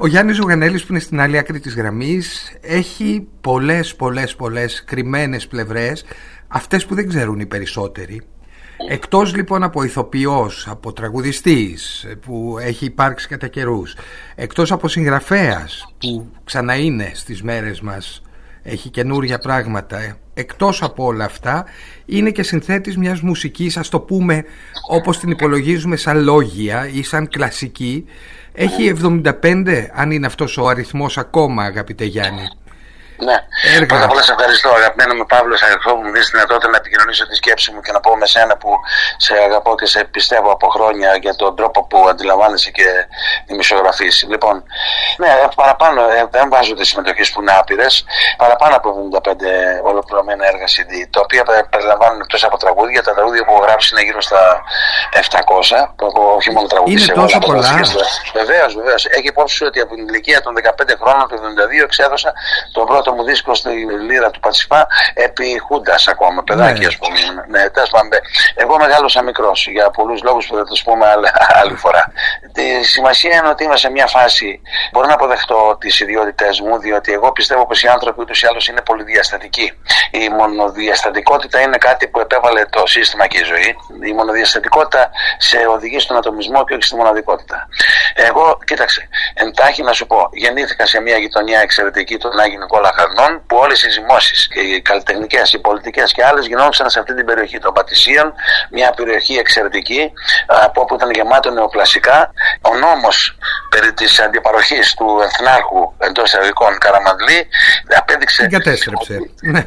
Ο Γιάννης Ζουγανέλης που είναι στην άλλη άκρη της γραμμής έχει πολλές πολλές πολλές κρυμμένες πλευρές αυτές που δεν ξέρουν οι περισσότεροι. Εκτός λοιπόν από ηθοποιός, από τραγουδιστής που έχει υπάρξει κατά καιρούς, εκτός από συγγραφέας που ξαναείναι στις μέρες μας έχει καινούρια πράγματα εκτός από όλα αυτά είναι και συνθέτης μιας μουσικής ας το πούμε όπως την υπολογίζουμε σαν λόγια ή σαν κλασική έχει 75 αν είναι αυτός ο αριθμός ακόμα αγαπητέ Γιάννη ναι. Έργα. Πρώτα απ' όλα σε ευχαριστώ, αγαπημένο μου Παύλο Αγιοχό, που μου δίνει τη δυνατότητα να επικοινωνήσω τη σκέψη μου και να πω με σένα που σε αγαπώ και σε πιστεύω από χρόνια για τον τρόπο που αντιλαμβάνεσαι και δημοσιογραφεί. Λοιπόν, ναι, παραπάνω, ε, δεν βάζω τις συμμετοχές που είναι άπειρες, παραπάνω από 75 ολοκληρωμένα έργα CD, τα οποία περιλαμβάνουν εκτός από τραγούδια, τα τραγούδια που έχω γράψει είναι γύρω στα 700, όχι μόνο τραγούδια. Είναι τόσο πολλά. Βεβαίως, βεβαίως. Έχει υπόψη ότι από την ηλικία των 15 χρόνων του 72 εξέδωσα τον πρώτο πρώτο μου δίσκο στη λίρα του Πατσιφά επί Χούντας ακόμα, παιδάκι ναι. ας πούμε. Ναι, πάντε. Εγώ μεγάλωσα μικρός για πολλούς λόγους που θα τους πούμε άλλη φορά. Τη σημασία είναι ότι είμαι σε μια φάση, μπορώ να αποδεχτώ τις ιδιότητές μου, διότι εγώ πιστεύω πως οι άνθρωποι ούτως ή άλλως είναι πολυδιαστατικοί. Η μονοδιαστατικότητα είναι κάτι που επέβαλε το σύστημα και η ζωή. Η μονοδιαστατικότητα σε οδηγεί στον ατομισμό και όχι στη μοναδικότητα. Εγώ, κοίταξε, εντάχει να σου πω, γεννήθηκα σε μια γειτονιά εξαιρετική, τον Άγιο Νικόλα που όλες οι ζυμώσεις, οι καλλιτεχνικές, οι πολιτικές και άλλες γινόντουσαν σε αυτή την περιοχή των Πατησίων, μια περιοχή εξαιρετική από όπου ήταν γεμάτο νεοπλασικά. Ο νόμος περί της αντιπαροχής του εθνάρχου εντός εισαγωγικών Καραμαντλή απέδειξε. Την κατέστρεψε. Ναι.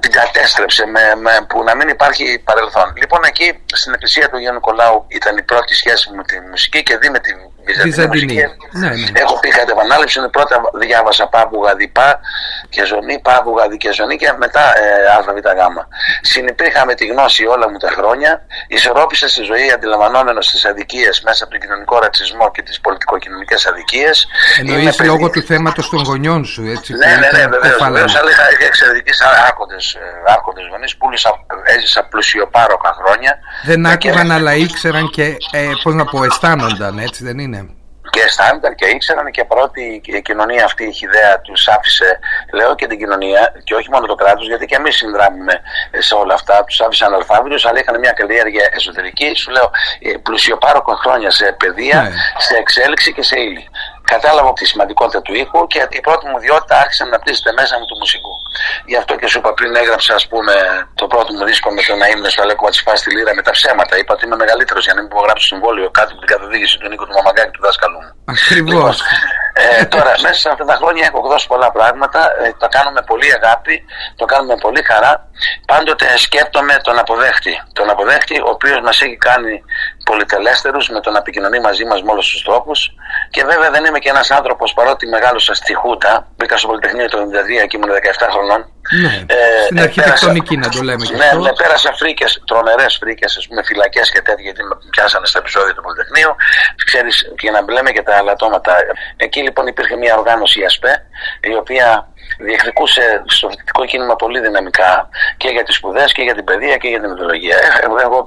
την κατέστρεψε με, με, που να μην υπάρχει παρελθόν. Λοιπόν, εκεί στην εκκλησία του Γιάννου Νικολάου ήταν η πρώτη σχέση μου με τη μουσική και δει με τη Βυζαντινή. Ναι, ναι. Έχω πει κατά επανάληψη, πρώτα διάβασα Πάπου Γαδιπά και Ζωνή, Πάπου Γαδί και Ζωνή και μετά ε, ΑΒΓ. Συνυπήρχα με τη γνώση όλα μου τα χρόνια, ισορρόπησα στη ζωή αντιλαμβανόμενος τις αδικίες μέσα από τον κοινωνικό ρατσισμό και τις πολιτικοκοινωνικές αδικίες. Εννοείς λόγω του θέματος των γονιών σου, έτσι. Ναι, ναι, ναι, βεβαίως. Αλλά είχα εξαιρετικοί άρχοντες γονείς που έζησα πλουσιοπάροκα χρόνια. Δεν άκουγαν, αλλά ήξεραν και, ε, πώς να πω, αισθάνονταν, έτσι δεν είναι; Και αισθάνονταν και ήξεραν και πρώτη η κοινωνία αυτή η ιδέα τους άφησε, λέω και την κοινωνία, και όχι μόνο το κράτος, γιατί και εμείς συνδράμουμε σε όλα αυτά. Τους άφησε αναλφάβητου, αλλά είχαν μια καλλιέργεια εσωτερική. Σου λέω ε, πλουσιοπάροκο χρόνια σε παιδεία, ναι. σε εξέλιξη και σε ύλη κατάλαβα τη σημαντικότητα του ήχου και η πρώτη μου ιδιότητα άρχισε να πτήσεται μέσα μου του μουσικού. Γι' αυτό και σου είπα πριν έγραψα ας πούμε, το πρώτο μου δίσκο με το να είμαι στο Αλέκο Ματσιφά στη Λύρα με τα ψέματα. Είπα ότι είμαι μεγαλύτερος για να μην υπογράψω συμβόλαιο κάτω από την καθοδήγηση του Νίκο του Μαμαγκάκη του δάσκαλου μου. Ακριβώς. Λοιπόν, ε, τώρα, μέσα σε αυτά τα χρόνια έχω δώσει πολλά πράγματα. Ε, το κάνω με πολύ αγάπη, το κάνω με πολύ χαρά. Πάντοτε σκέπτομαι τον αποδέχτη. Τον αποδέχτη, ο οποίος μας έχει κάνει πολυτελέστερους με το να επικοινωνεί μαζί μας με όλους τους τρόπους. Και βέβαια δεν είμαι και ένας άνθρωπος παρότι μεγάλωσα στη Χούτα. Μπήκα στο Πολυτεχνείο το 1992 και ήμουν 17 χρονών. Ναι, ε, στην αρχιτεκτονική να το λέμε και ναι, αυτό. Ναι, πέρασα φρίκες, τρομερές φρίκες, ας πούμε, φυλακές και τέτοια, γιατί με πιάσανε στα επεισόδια του Πολυτεχνείου. Ξέρεις, και να μπλέμε και τα αλατώματα. Εκεί λοιπόν υπήρχε μια οργάνωση η ΑΣΠΕ, η οποία διεκδικούσε στο φοιτητικό κίνημα πολύ δυναμικά και για τις σπουδές και για την παιδεία και για την ιδεολογία. Ε, εγώ, εγώ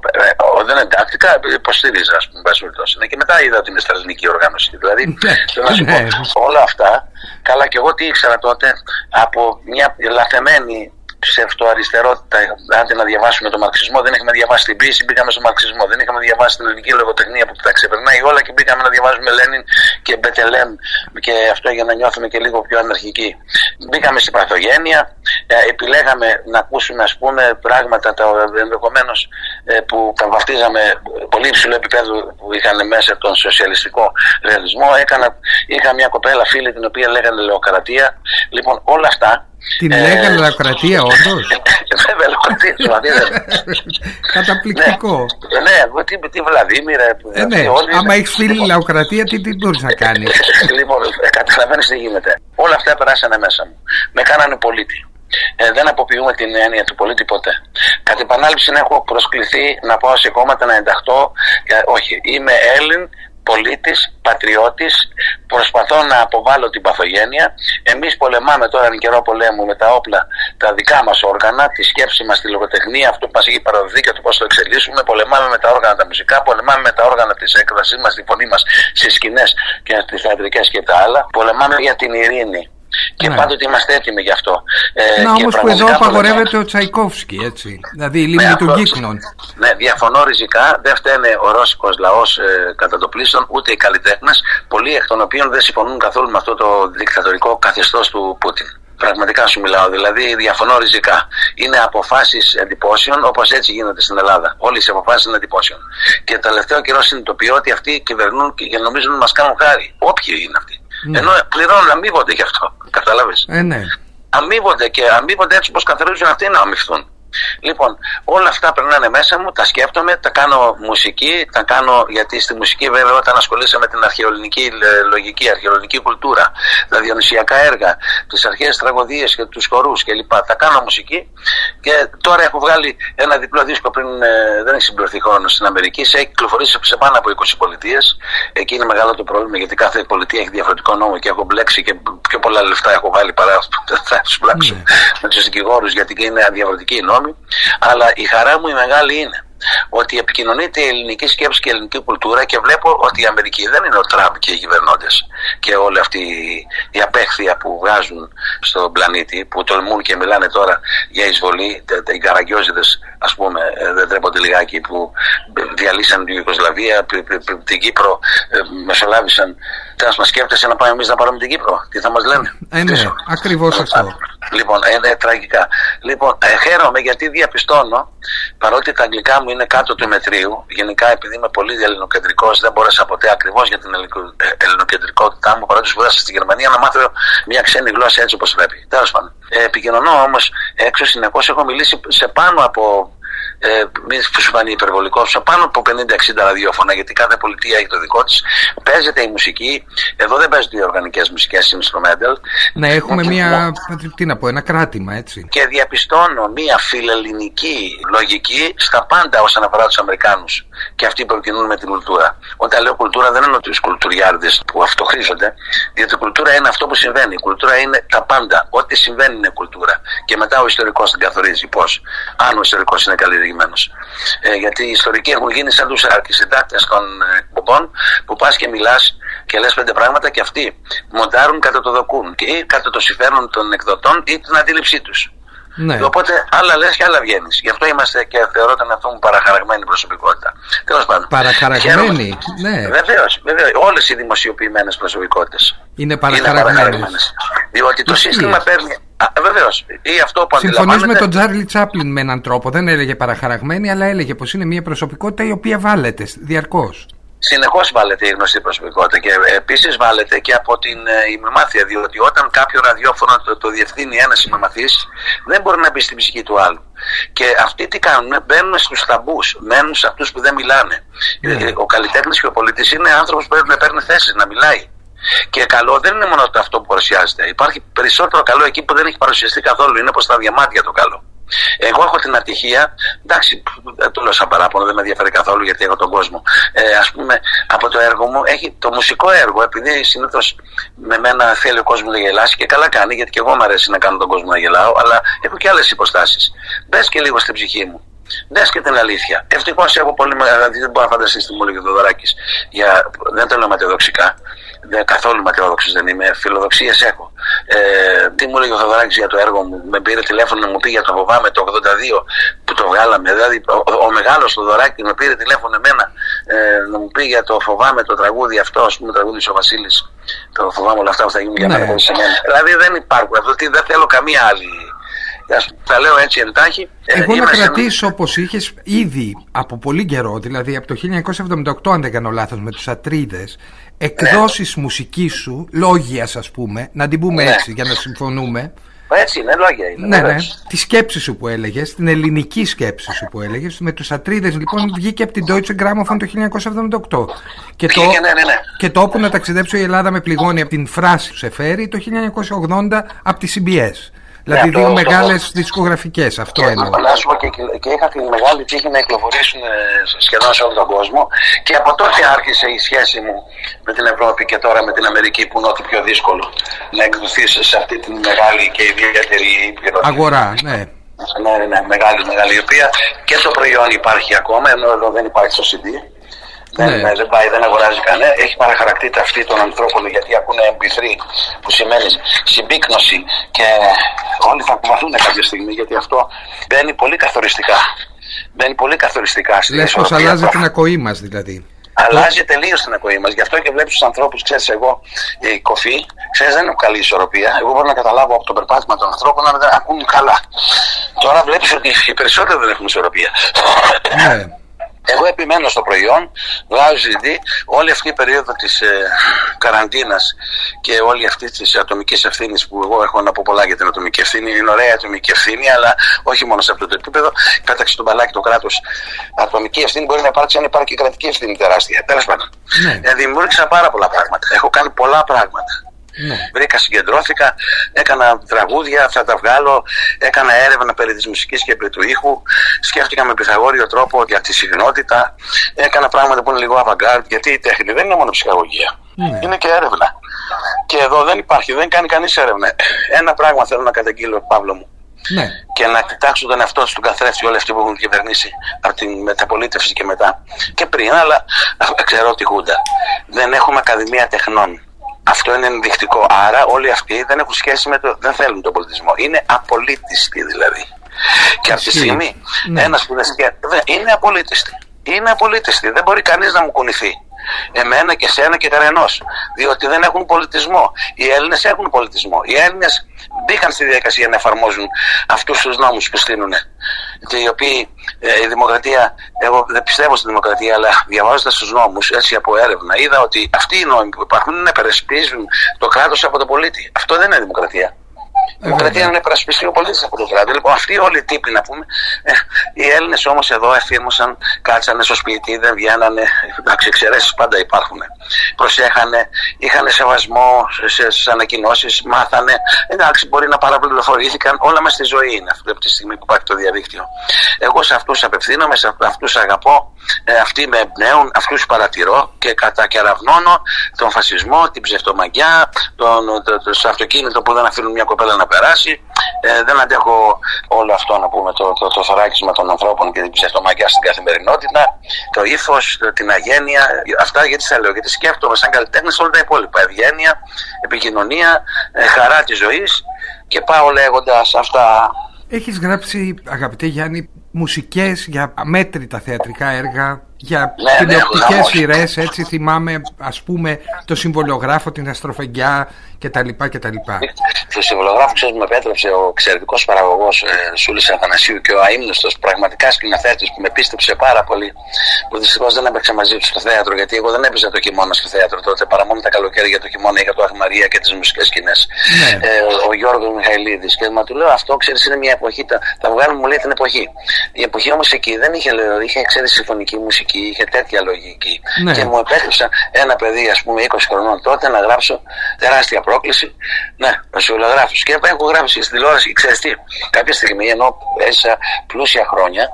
ε, δεν εντάχθηκα, υποστήριζα, ας πούμε, ναι, Και μετά είδα ότι είναι στα ελληνική οργάνωση. Δηλαδή, ναι, θέλω να σου πω, ναι. όλα αυτά, καλά και εγώ τι ήξερα τότε από μια λαθεμένη ψευτοαριστερότητα. Άντε να διαβάσουμε τον μαρξισμό, δεν είχαμε διαβάσει την πίεση, μπήκαμε στον μαρξισμό. Δεν είχαμε διαβάσει την ελληνική λογοτεχνία που τα ξεπερνάει όλα και μπήκαμε να διαβάζουμε Λένιν και Μπετελέμ και αυτό για να νιώθουμε και λίγο πιο αναρχικοί. Μπήκαμε στην παθογένεια, ε, επιλέγαμε να ακούσουμε ας πούμε πράγματα τα ενδεχομένως ε, που τα βαφτίζαμε πολύ υψηλό επίπεδο που είχαν μέσα τον σοσιαλιστικό ρεαλισμό. Έκανα, είχα μια κοπέλα φίλη την οποία λέγανε Λεοκρατία. Λοιπόν όλα αυτά την ε, λέγανε λαοκρατία, όντως; Βέβαια, λαοκρατία, Καταπληκτικό. Ναι, ναι, τι, τι Βλαδίμηρε. Ε, ναι, άμα έχεις φίλη λαοκρατία, τι, τι μπορείς να κάνεις; λοιπόν, ε, καταλαβαίνεις τι γίνεται. Όλα αυτά περάσανε μέσα μου. Με κάνανε πολίτη. Ε, δεν αποποιούμε την έννοια του πολίτη ποτέ. Κατ' επανάληψη έχω προσκληθεί να πάω σε κόμματα να ενταχθώ. όχι, είμαι Έλλην πολίτης, πατριώτης, προσπαθώ να αποβάλω την παθογένεια. Εμείς πολεμάμε τώρα εν καιρό πολέμου με τα όπλα, τα δικά μας όργανα, τη σκέψη μας, τη λογοτεχνία, αυτό που μας έχει παραδοθεί και το πώς το εξελίσσουμε. Πολεμάμε με τα όργανα τα μουσικά, πολεμάμε με τα όργανα της έκφρασής μας, τη φωνή μας στις σκηνές και στις θεατρικές και τα άλλα. Πολεμάμε για την ειρήνη. Και ναι. πάντοτε είμαστε έτοιμοι γι' αυτό. Ε, να όμως που εδώ απαγορεύεται ο Τσαϊκόφσκι, έτσι. Δηλαδή η λίμνη ναι, του Γκίκνων. Ναι, διαφωνώ ριζικά. Δεν φταίνε ο Ρώσικος λαός ε, κατά το πλήστον, ούτε οι καλλιτέχνες, πολλοί εκ των οποίων δεν συμφωνούν καθόλου με αυτό το δικτατορικό καθεστώς του Πούτιν. Πραγματικά σου μιλάω, δηλαδή διαφωνώ ριζικά. Είναι αποφάσεις εντυπώσεων όπως έτσι γίνονται στην Ελλάδα. Όλες οι αποφάσεις είναι εντυπώσεων. Και τελευταίο καιρό συνειδητοποιώ ότι αυτοί κυβερνούν και νομίζουν ότι μας κάνουν χάρη. Όποιοι είναι αυτοί. Ναι. Ενώ πληρώνουν αμείβονται γι' αυτό. Κατάλαβε. Ε, ναι. Αμείβονται και αμείβονται έτσι όπω καθορίζουν αυτοί να αμυφθούν. Λοιπόν, όλα αυτά περνάνε μέσα μου, τα σκέφτομαι, τα κάνω μουσική, τα κάνω γιατί στη μουσική βέβαια όταν ασχολείσαι με την αρχαιοελληνική λογική, αρχαιοελληνική κουλτούρα, τα διονυσιακά έργα, τις αρχαίες τραγωδίες και τους χορούς κλπ. Τα κάνω μουσική και τώρα έχω βγάλει ένα διπλό δίσκο πριν ε, δεν έχει συμπληρωθεί χρόνο στην Αμερική. Έχει κυκλοφορήσει σε πάνω από 20 πολιτείες. Εκεί είναι μεγάλο το πρόβλημα γιατί κάθε πολιτεία έχει διαφορετικό νόμο και έχω μπλέξει και πιο πολλά λεφτά έχω βάλει παρά θα τους μπλέξω ναι. με τους δικηγόρους γιατί είναι διαφορετικοί οι νόμοι αλλά η χαρά μου η μεγάλη είναι ότι επικοινωνείται η ελληνική σκέψη και η ελληνική κουλτούρα και βλέπω ότι η Αμερική δεν είναι ο Τραμπ και οι κυβερνώντες και όλη αυτή η απέχθεια που βγάζουν στον πλανήτη, που τολμούν και μιλάνε τώρα για εισβολή, οι καραγκιόζιδε, ας πούμε, ε, δεν τρέπονται λιγάκι που διαλύσαν την Ιουγκοσλαβία, την Κύπρο, ε, μεσολάβησαν. Τέλο μας σκέφτεσαι να πάμε εμείς να πάρουμε την Κύπρο; Τι θα μας λένε; Ε, ναι, ακριβώς αυτό. Λοιπόν, είναι τραγικά. Λοιπόν, ε, χαίρομαι γιατί διαπιστώνω, παρότι τα αγγλικά μου είναι κάτω του μετρίου, γενικά επειδή είμαι πολύ ελληνοκεντρικός, δεν μπόρεσα ποτέ ακριβώς για την ε, ελληνοκεντρικότητά μου, παρότι σπούδασα στη Γερμανία, να μάθω μια ξένη γλώσσα έτσι όπως πρέπει. Τέλος πάντων. Ε, επικοινωνώ όμως έξω συνεχώς, έχω μιλήσει σε πάνω από ε, μην σου φανεί υπερβολικό, σε πάνω από 50-60 ραδιόφωνα, γιατί κάθε πολιτεία έχει το δικό της. Παίζεται η μουσική. Εδώ δεν παίζονται οι οργανικές μουσικές instrumental. Ναι, έχουμε μια. Τι να πω, ένα κράτημα, έτσι. Και διαπιστώνω μια φιλελληνική λογική στα πάντα όσον αφορά τους Αμερικάνους και αυτοί που επικοινωνούν με την κουλτούρα. Όταν λέω κουλτούρα, δεν εννοώ τους κουλτουριάρδες που αυτοχρίζονται, διότι η κουλτούρα είναι αυτό που συμβαίνει. Η κουλτούρα είναι τα πάντα. Ό,τι συμβαίνει είναι κουλτούρα. Και μετά ο ιστορικός την καθορίζει πώς. Αν ο ιστορικός είναι καλλιεργημένος. Ε, γιατί οι ιστορικοί έχουν γίνει σαν τους αρχισυντάκτες των ε, εκπομπών που πας και μιλάς και λες πέντε πράγματα και αυτοί μοντάρουν κατά το δοκούν ή κατά το συμφέρον των εκδοτών ή την αντίληψή τους. Ναι. Οπότε άλλα λες και άλλα βγαίνεις. Γι' αυτό είμαστε και θεωρώ τον εαυτό μου παραχαραγμένη προσωπικότητα. Τέλος πάντων. Παραχαραγμένη. Ναι. Βεβαίως. Όλες οι δημοσιοποιημένες προσωπικότητες είναι παραχαραγμένες. Διότι το σύστημα παίρνει. Βεβαίως. Ή αυτό που Συμφωνείς με τον Τζάρλι Τσάπλιν με έναν τρόπο. Δεν έλεγε παραχαραγμένη, αλλά έλεγε πως είναι μια προσωπικότητα η οποία βάλεται διαρκώς. Συνεχώς βάλετε η γνωστή προσωπικότητα και επίσης βάλετε και από την ε, ημιμάθεια. Διότι όταν κάποιο ραδιόφωνο το, το διευθύνει ένας ημιμαθή, δεν μπορεί να μπει στην ψυχή του άλλου. Και αυτοί τι κάνουν, μπαίνουν στους ταμπού, μένουν σε αυτούς που δεν μιλάνε. Ναι. Ο καλλιτέχνης και ο πολίτης είναι άνθρωπος που πρέπει να παίρνει θέσεις, να μιλάει. Και καλό δεν είναι μόνο αυτό που παρουσιάζεται. Υπάρχει περισσότερο καλό εκεί που δεν έχει παρουσιαστεί καθόλου. Είναι προ τα διαμάτια το καλό. Εγώ έχω την ατυχία, εντάξει, δεν το λέω σαν παράπονο, δεν με ενδιαφέρει καθόλου γιατί έχω τον κόσμο. Ε, ας πούμε, από το έργο μου έχει το μουσικό έργο, επειδή συνήθως με μένα θέλει ο κόσμος να γελάσει και καλά κάνει, γιατί και εγώ μου αρέσει να κάνω τον κόσμο να γελάω, αλλά έχω και άλλες υποστάσεις. Μπε και λίγο στην ψυχή μου. Δες και την αλήθεια. Ευτυχώς έχω πολύ μεγάλη. Δηλαδή δεν μπορώ να φανταστείς τι μου λέγει ο Δωράκη. Για... Δεν το λέω ματαιοδοξικά. Δεν, καθόλου ματαιόδοξος δεν είμαι. Φιλοδοξίες έχω. Ε, τι μου λέγει ο Θοδωράκη για το έργο μου. Με πήρε τηλέφωνο να μου πει για το φοβάμαι το 82 που το βγάλαμε. Δηλαδή ο, ο, ο μεγάλος Θοδωράκη με πήρε τηλέφωνο εμένα ε, να μου πει για το φοβάμαι το τραγούδι αυτό, ας πούμε, τραγούδι ο Βασίλης. Το φοβάμαι όλα αυτά που θα γίνουν για ναι. μένα. Δηλαδή δεν υπάρχουν. Αυτό δεν θέλω καμία άλλη τα λέω έτσι εντάχει. Ε, Εγώ να κρατήσω όπως είχες ήδη από πολύ καιρό, δηλαδή από το 1978, αν δεν κάνω λάθος, με τους Ατρίδες, εκδόσεις ναι. μουσικής σου, λόγιας ας πούμε, να την πούμε ναι. έτσι για να συμφωνούμε. Έτσι είναι, λόγια είναι. Ναι, ναι. Τη σκέψη σου που έλεγες, την ελληνική σκέψη σου που έλεγες. Με τους Ατρίδες λοιπόν βγήκε από την Deutsche Grammophon το 1978. Και το, ναι, ναι, ναι. και το όπου να ταξιδέψω η Ελλάδα με πληγώνει από την φράση που σε φέρει το 1980 από τη CBS. Δηλαδή ναι, δύο μεγάλες δισκογραφικές, αυτό και, εννοώ. Να σου πω και, και είχα τη μεγάλη τύχη να κυκλοφορήσουν ε, σχεδόν σε όλο τον κόσμο και από τότε άρχισε η σχέση μου με την Ευρώπη και τώρα με την Αμερική που είναι ό,τι πιο δύσκολο να εκδοθεί σε αυτή τη μεγάλη και ιδιαίτερη Αγορά, ναι. Ναι, ναι, μεγάλη, μεγάλη, η οποία και το προϊόν υπάρχει ακόμα, ενώ εδώ δεν υπάρχει στο CD. Ναι. Δεν, δεν πάει, δεν αγοράζει κανένα. Έχει παραχαρακτεί αυτή των ανθρώπων γιατί ακούνε MP3 που σημαίνει συμπίκνωση και όλοι θα κουβαθούν κάποια στιγμή γιατί αυτό μπαίνει πολύ καθοριστικά. Μπαίνει πολύ καθοριστικά στη Λες πως αλλάζει την ακοή μας δηλαδή. Αλλάζει τελείως την ακοή μας. Γι' αυτό και βλέπεις τους ανθρώπους, ξέρεις, εγώ η κοφή, ξέρεις, δεν έχω καλή ισορροπία. Εγώ μπορώ να καταλάβω από το περπάτημα των ανθρώπων να δεν ακούν καλά. Τώρα βλέπεις ότι οι περισσότεροι δεν έχουν ισορροπία. Ναι. Εγώ επιμένω στο προϊόν, βγάζω CD, όλη αυτή η περίοδο της ε, καραντίνας και όλη αυτή της ατομικής ευθύνης που εγώ έχω να πω πολλά για την ατομική ευθύνη, είναι ωραία ατομική ευθύνη, αλλά όχι μόνο σε αυτό το επίπεδο. Πέταξε τον μπαλάκι το κράτος. Ατομική ευθύνη μπορεί να υπάρξει αν υπάρχει και κρατική ευθύνη τεράστια. Τέλος πάντων. Ναι. Ε, δημιούργησα πάρα πολλά πράγματα. Έχω κάνει πολλά πράγματα. Ναι. Βρήκα, συγκεντρώθηκα, έκανα τραγούδια, θα τα βγάλω, έκανα έρευνα περί της μουσικής και περί του ήχου, σκέφτηκα με πυθαγόριο τρόπο για τη συχνότητα, έκανα πράγματα που είναι λίγο avant γιατί η τέχνη δεν είναι μόνο ψυχαγωγία, ναι. είναι και έρευνα. Και εδώ δεν υπάρχει, δεν κάνει κανείς έρευνα. Ένα πράγμα θέλω να καταγγείλω, Παύλο μου. Ναι. Και να κοιτάξουν τον εαυτό του καθρέφτη όλοι αυτοί που έχουν κυβερνήσει από την μεταπολίτευση και μετά. Και πριν, αλλά ξέρω τη Χούντα. Δεν έχουμε Ακαδημία Τεχνών. Αυτό είναι ενδεικτικό. Άρα όλοι αυτοί δεν έχουν σχέση με το. δεν θέλουν τον πολιτισμό. Είναι απολύτιστοι δηλαδή. Και αυτή τη στιγμή ναι. ένας που δεν είναι απολύτιστη. Είναι απολύτιστη. Δεν μπορεί κανείς να μου κουνηθεί. Εμένα και σένα και κανενός. Διότι δεν έχουν πολιτισμό. Οι Έλληνες έχουν πολιτισμό. Οι Έλληνες μπήκαν στη διαδικασία να εφαρμόζουν αυτούς τους νόμους που στείλουν. Και οι οποίοι ε, η δημοκρατία, εγώ δεν πιστεύω στη δημοκρατία, αλλά διαβάζοντας τους νόμους έτσι από έρευνα, είδα ότι αυτοί οι νόμοι που υπάρχουν είναι να υπερασπίζουν το κράτος από τον πολίτη. Αυτό δεν είναι δημοκρατία. Η δημοκρατία είναι να υπερασπιστεί ο πολίτης από το κράτο. Λοιπόν, αυτοί όλοι οι τύποι να πούμε. Ε, οι Έλληνες όμως εδώ εφήρμοσαν, κάτσανε στο σπίτι, δεν βγαίνανε. Εντάξει, εξαιρέσεις πάντα υπάρχουν. Προσέχανε, είχαν σεβασμό στις ανακοινώσεις, μάθανε. Εντάξει, μπορεί να παραπληροφορήθηκαν. Όλα μας στη ζωή είναι αυτή τη στιγμή που υπάρχει το διαδίκτυο. Εγώ σε αυτούς απευθύνομαι, σε αυτούς αγαπώ. Ε, αυτοί με εμπνέουν, αυτούς παρατηρώ και κατακεραυνώνω τον φασισμό, την ψευτομαγιά, τον, το, το, το, αυτοκίνητο που δεν αφήνουν μια κοπέλα να περάσει. Ε, δεν αντέχω όλο αυτό να πούμε το, το, το θωράκισμα των ανθρώπων και την ψευτομαγιά στην καθημερινότητα, το ύφος, την αγένεια. Αυτά γιατί σα λέω, γιατί σκέφτομαι σαν καλλιτέχνης όλα τα υπόλοιπα. Ευγένεια, επικοινωνία, ε, χαρά της ζωής και πάω λέγοντας αυτά. Έχεις γράψει αγαπητέ Γιάννη μουσικές για αμέτρητα θεατρικά έργα για ναι, τηλεοπτικές ναι, σειρές έτσι θυμάμαι ας πούμε το συμβολιογράφο την αστροφεγγιά κτλ. κτλ. Το συμβολογράφο ξέρεις με επέτρεψε ο εξαιρετικός παραγωγός ε, Σούλης Αθανασίου και ο αίμνηστο πραγματικά σκηνοθέτης που με πίστεψε πάρα πολύ. Που δυστυχώς δεν έπαιξε μαζί του στο θέατρο, γιατί εγώ δεν έπαιζα το χειμώνα στο θέατρο τότε, παρά μόνο τα καλοκαίρια το χειμώνα για το Αχμαρία και τις μουσικές σκηνές. Ναι. Ε, ο Γιώργος Μιχαηλίδης. Και μα του λέω αυτό, ξέρεις, είναι μια εποχή. Τα, τα βγάλουμε μου λέει την εποχή. Η εποχή όμως εκεί δεν είχε, λέω, είχε ξέρεις συμφωνική μουσική, είχε τέτοια λογική. Ναι. Και μου επέτρεψαν ένα παιδί, ας πούμε, 20 χρονών τότε να γράψω τεράστια πρόκληση. Ναι, ο συμβολογράφο. Και έχω γράψει στην τηλεόραση, ξέρεις τι, κάποια στιγμή ενώ έζησα πλούσια χρόνια,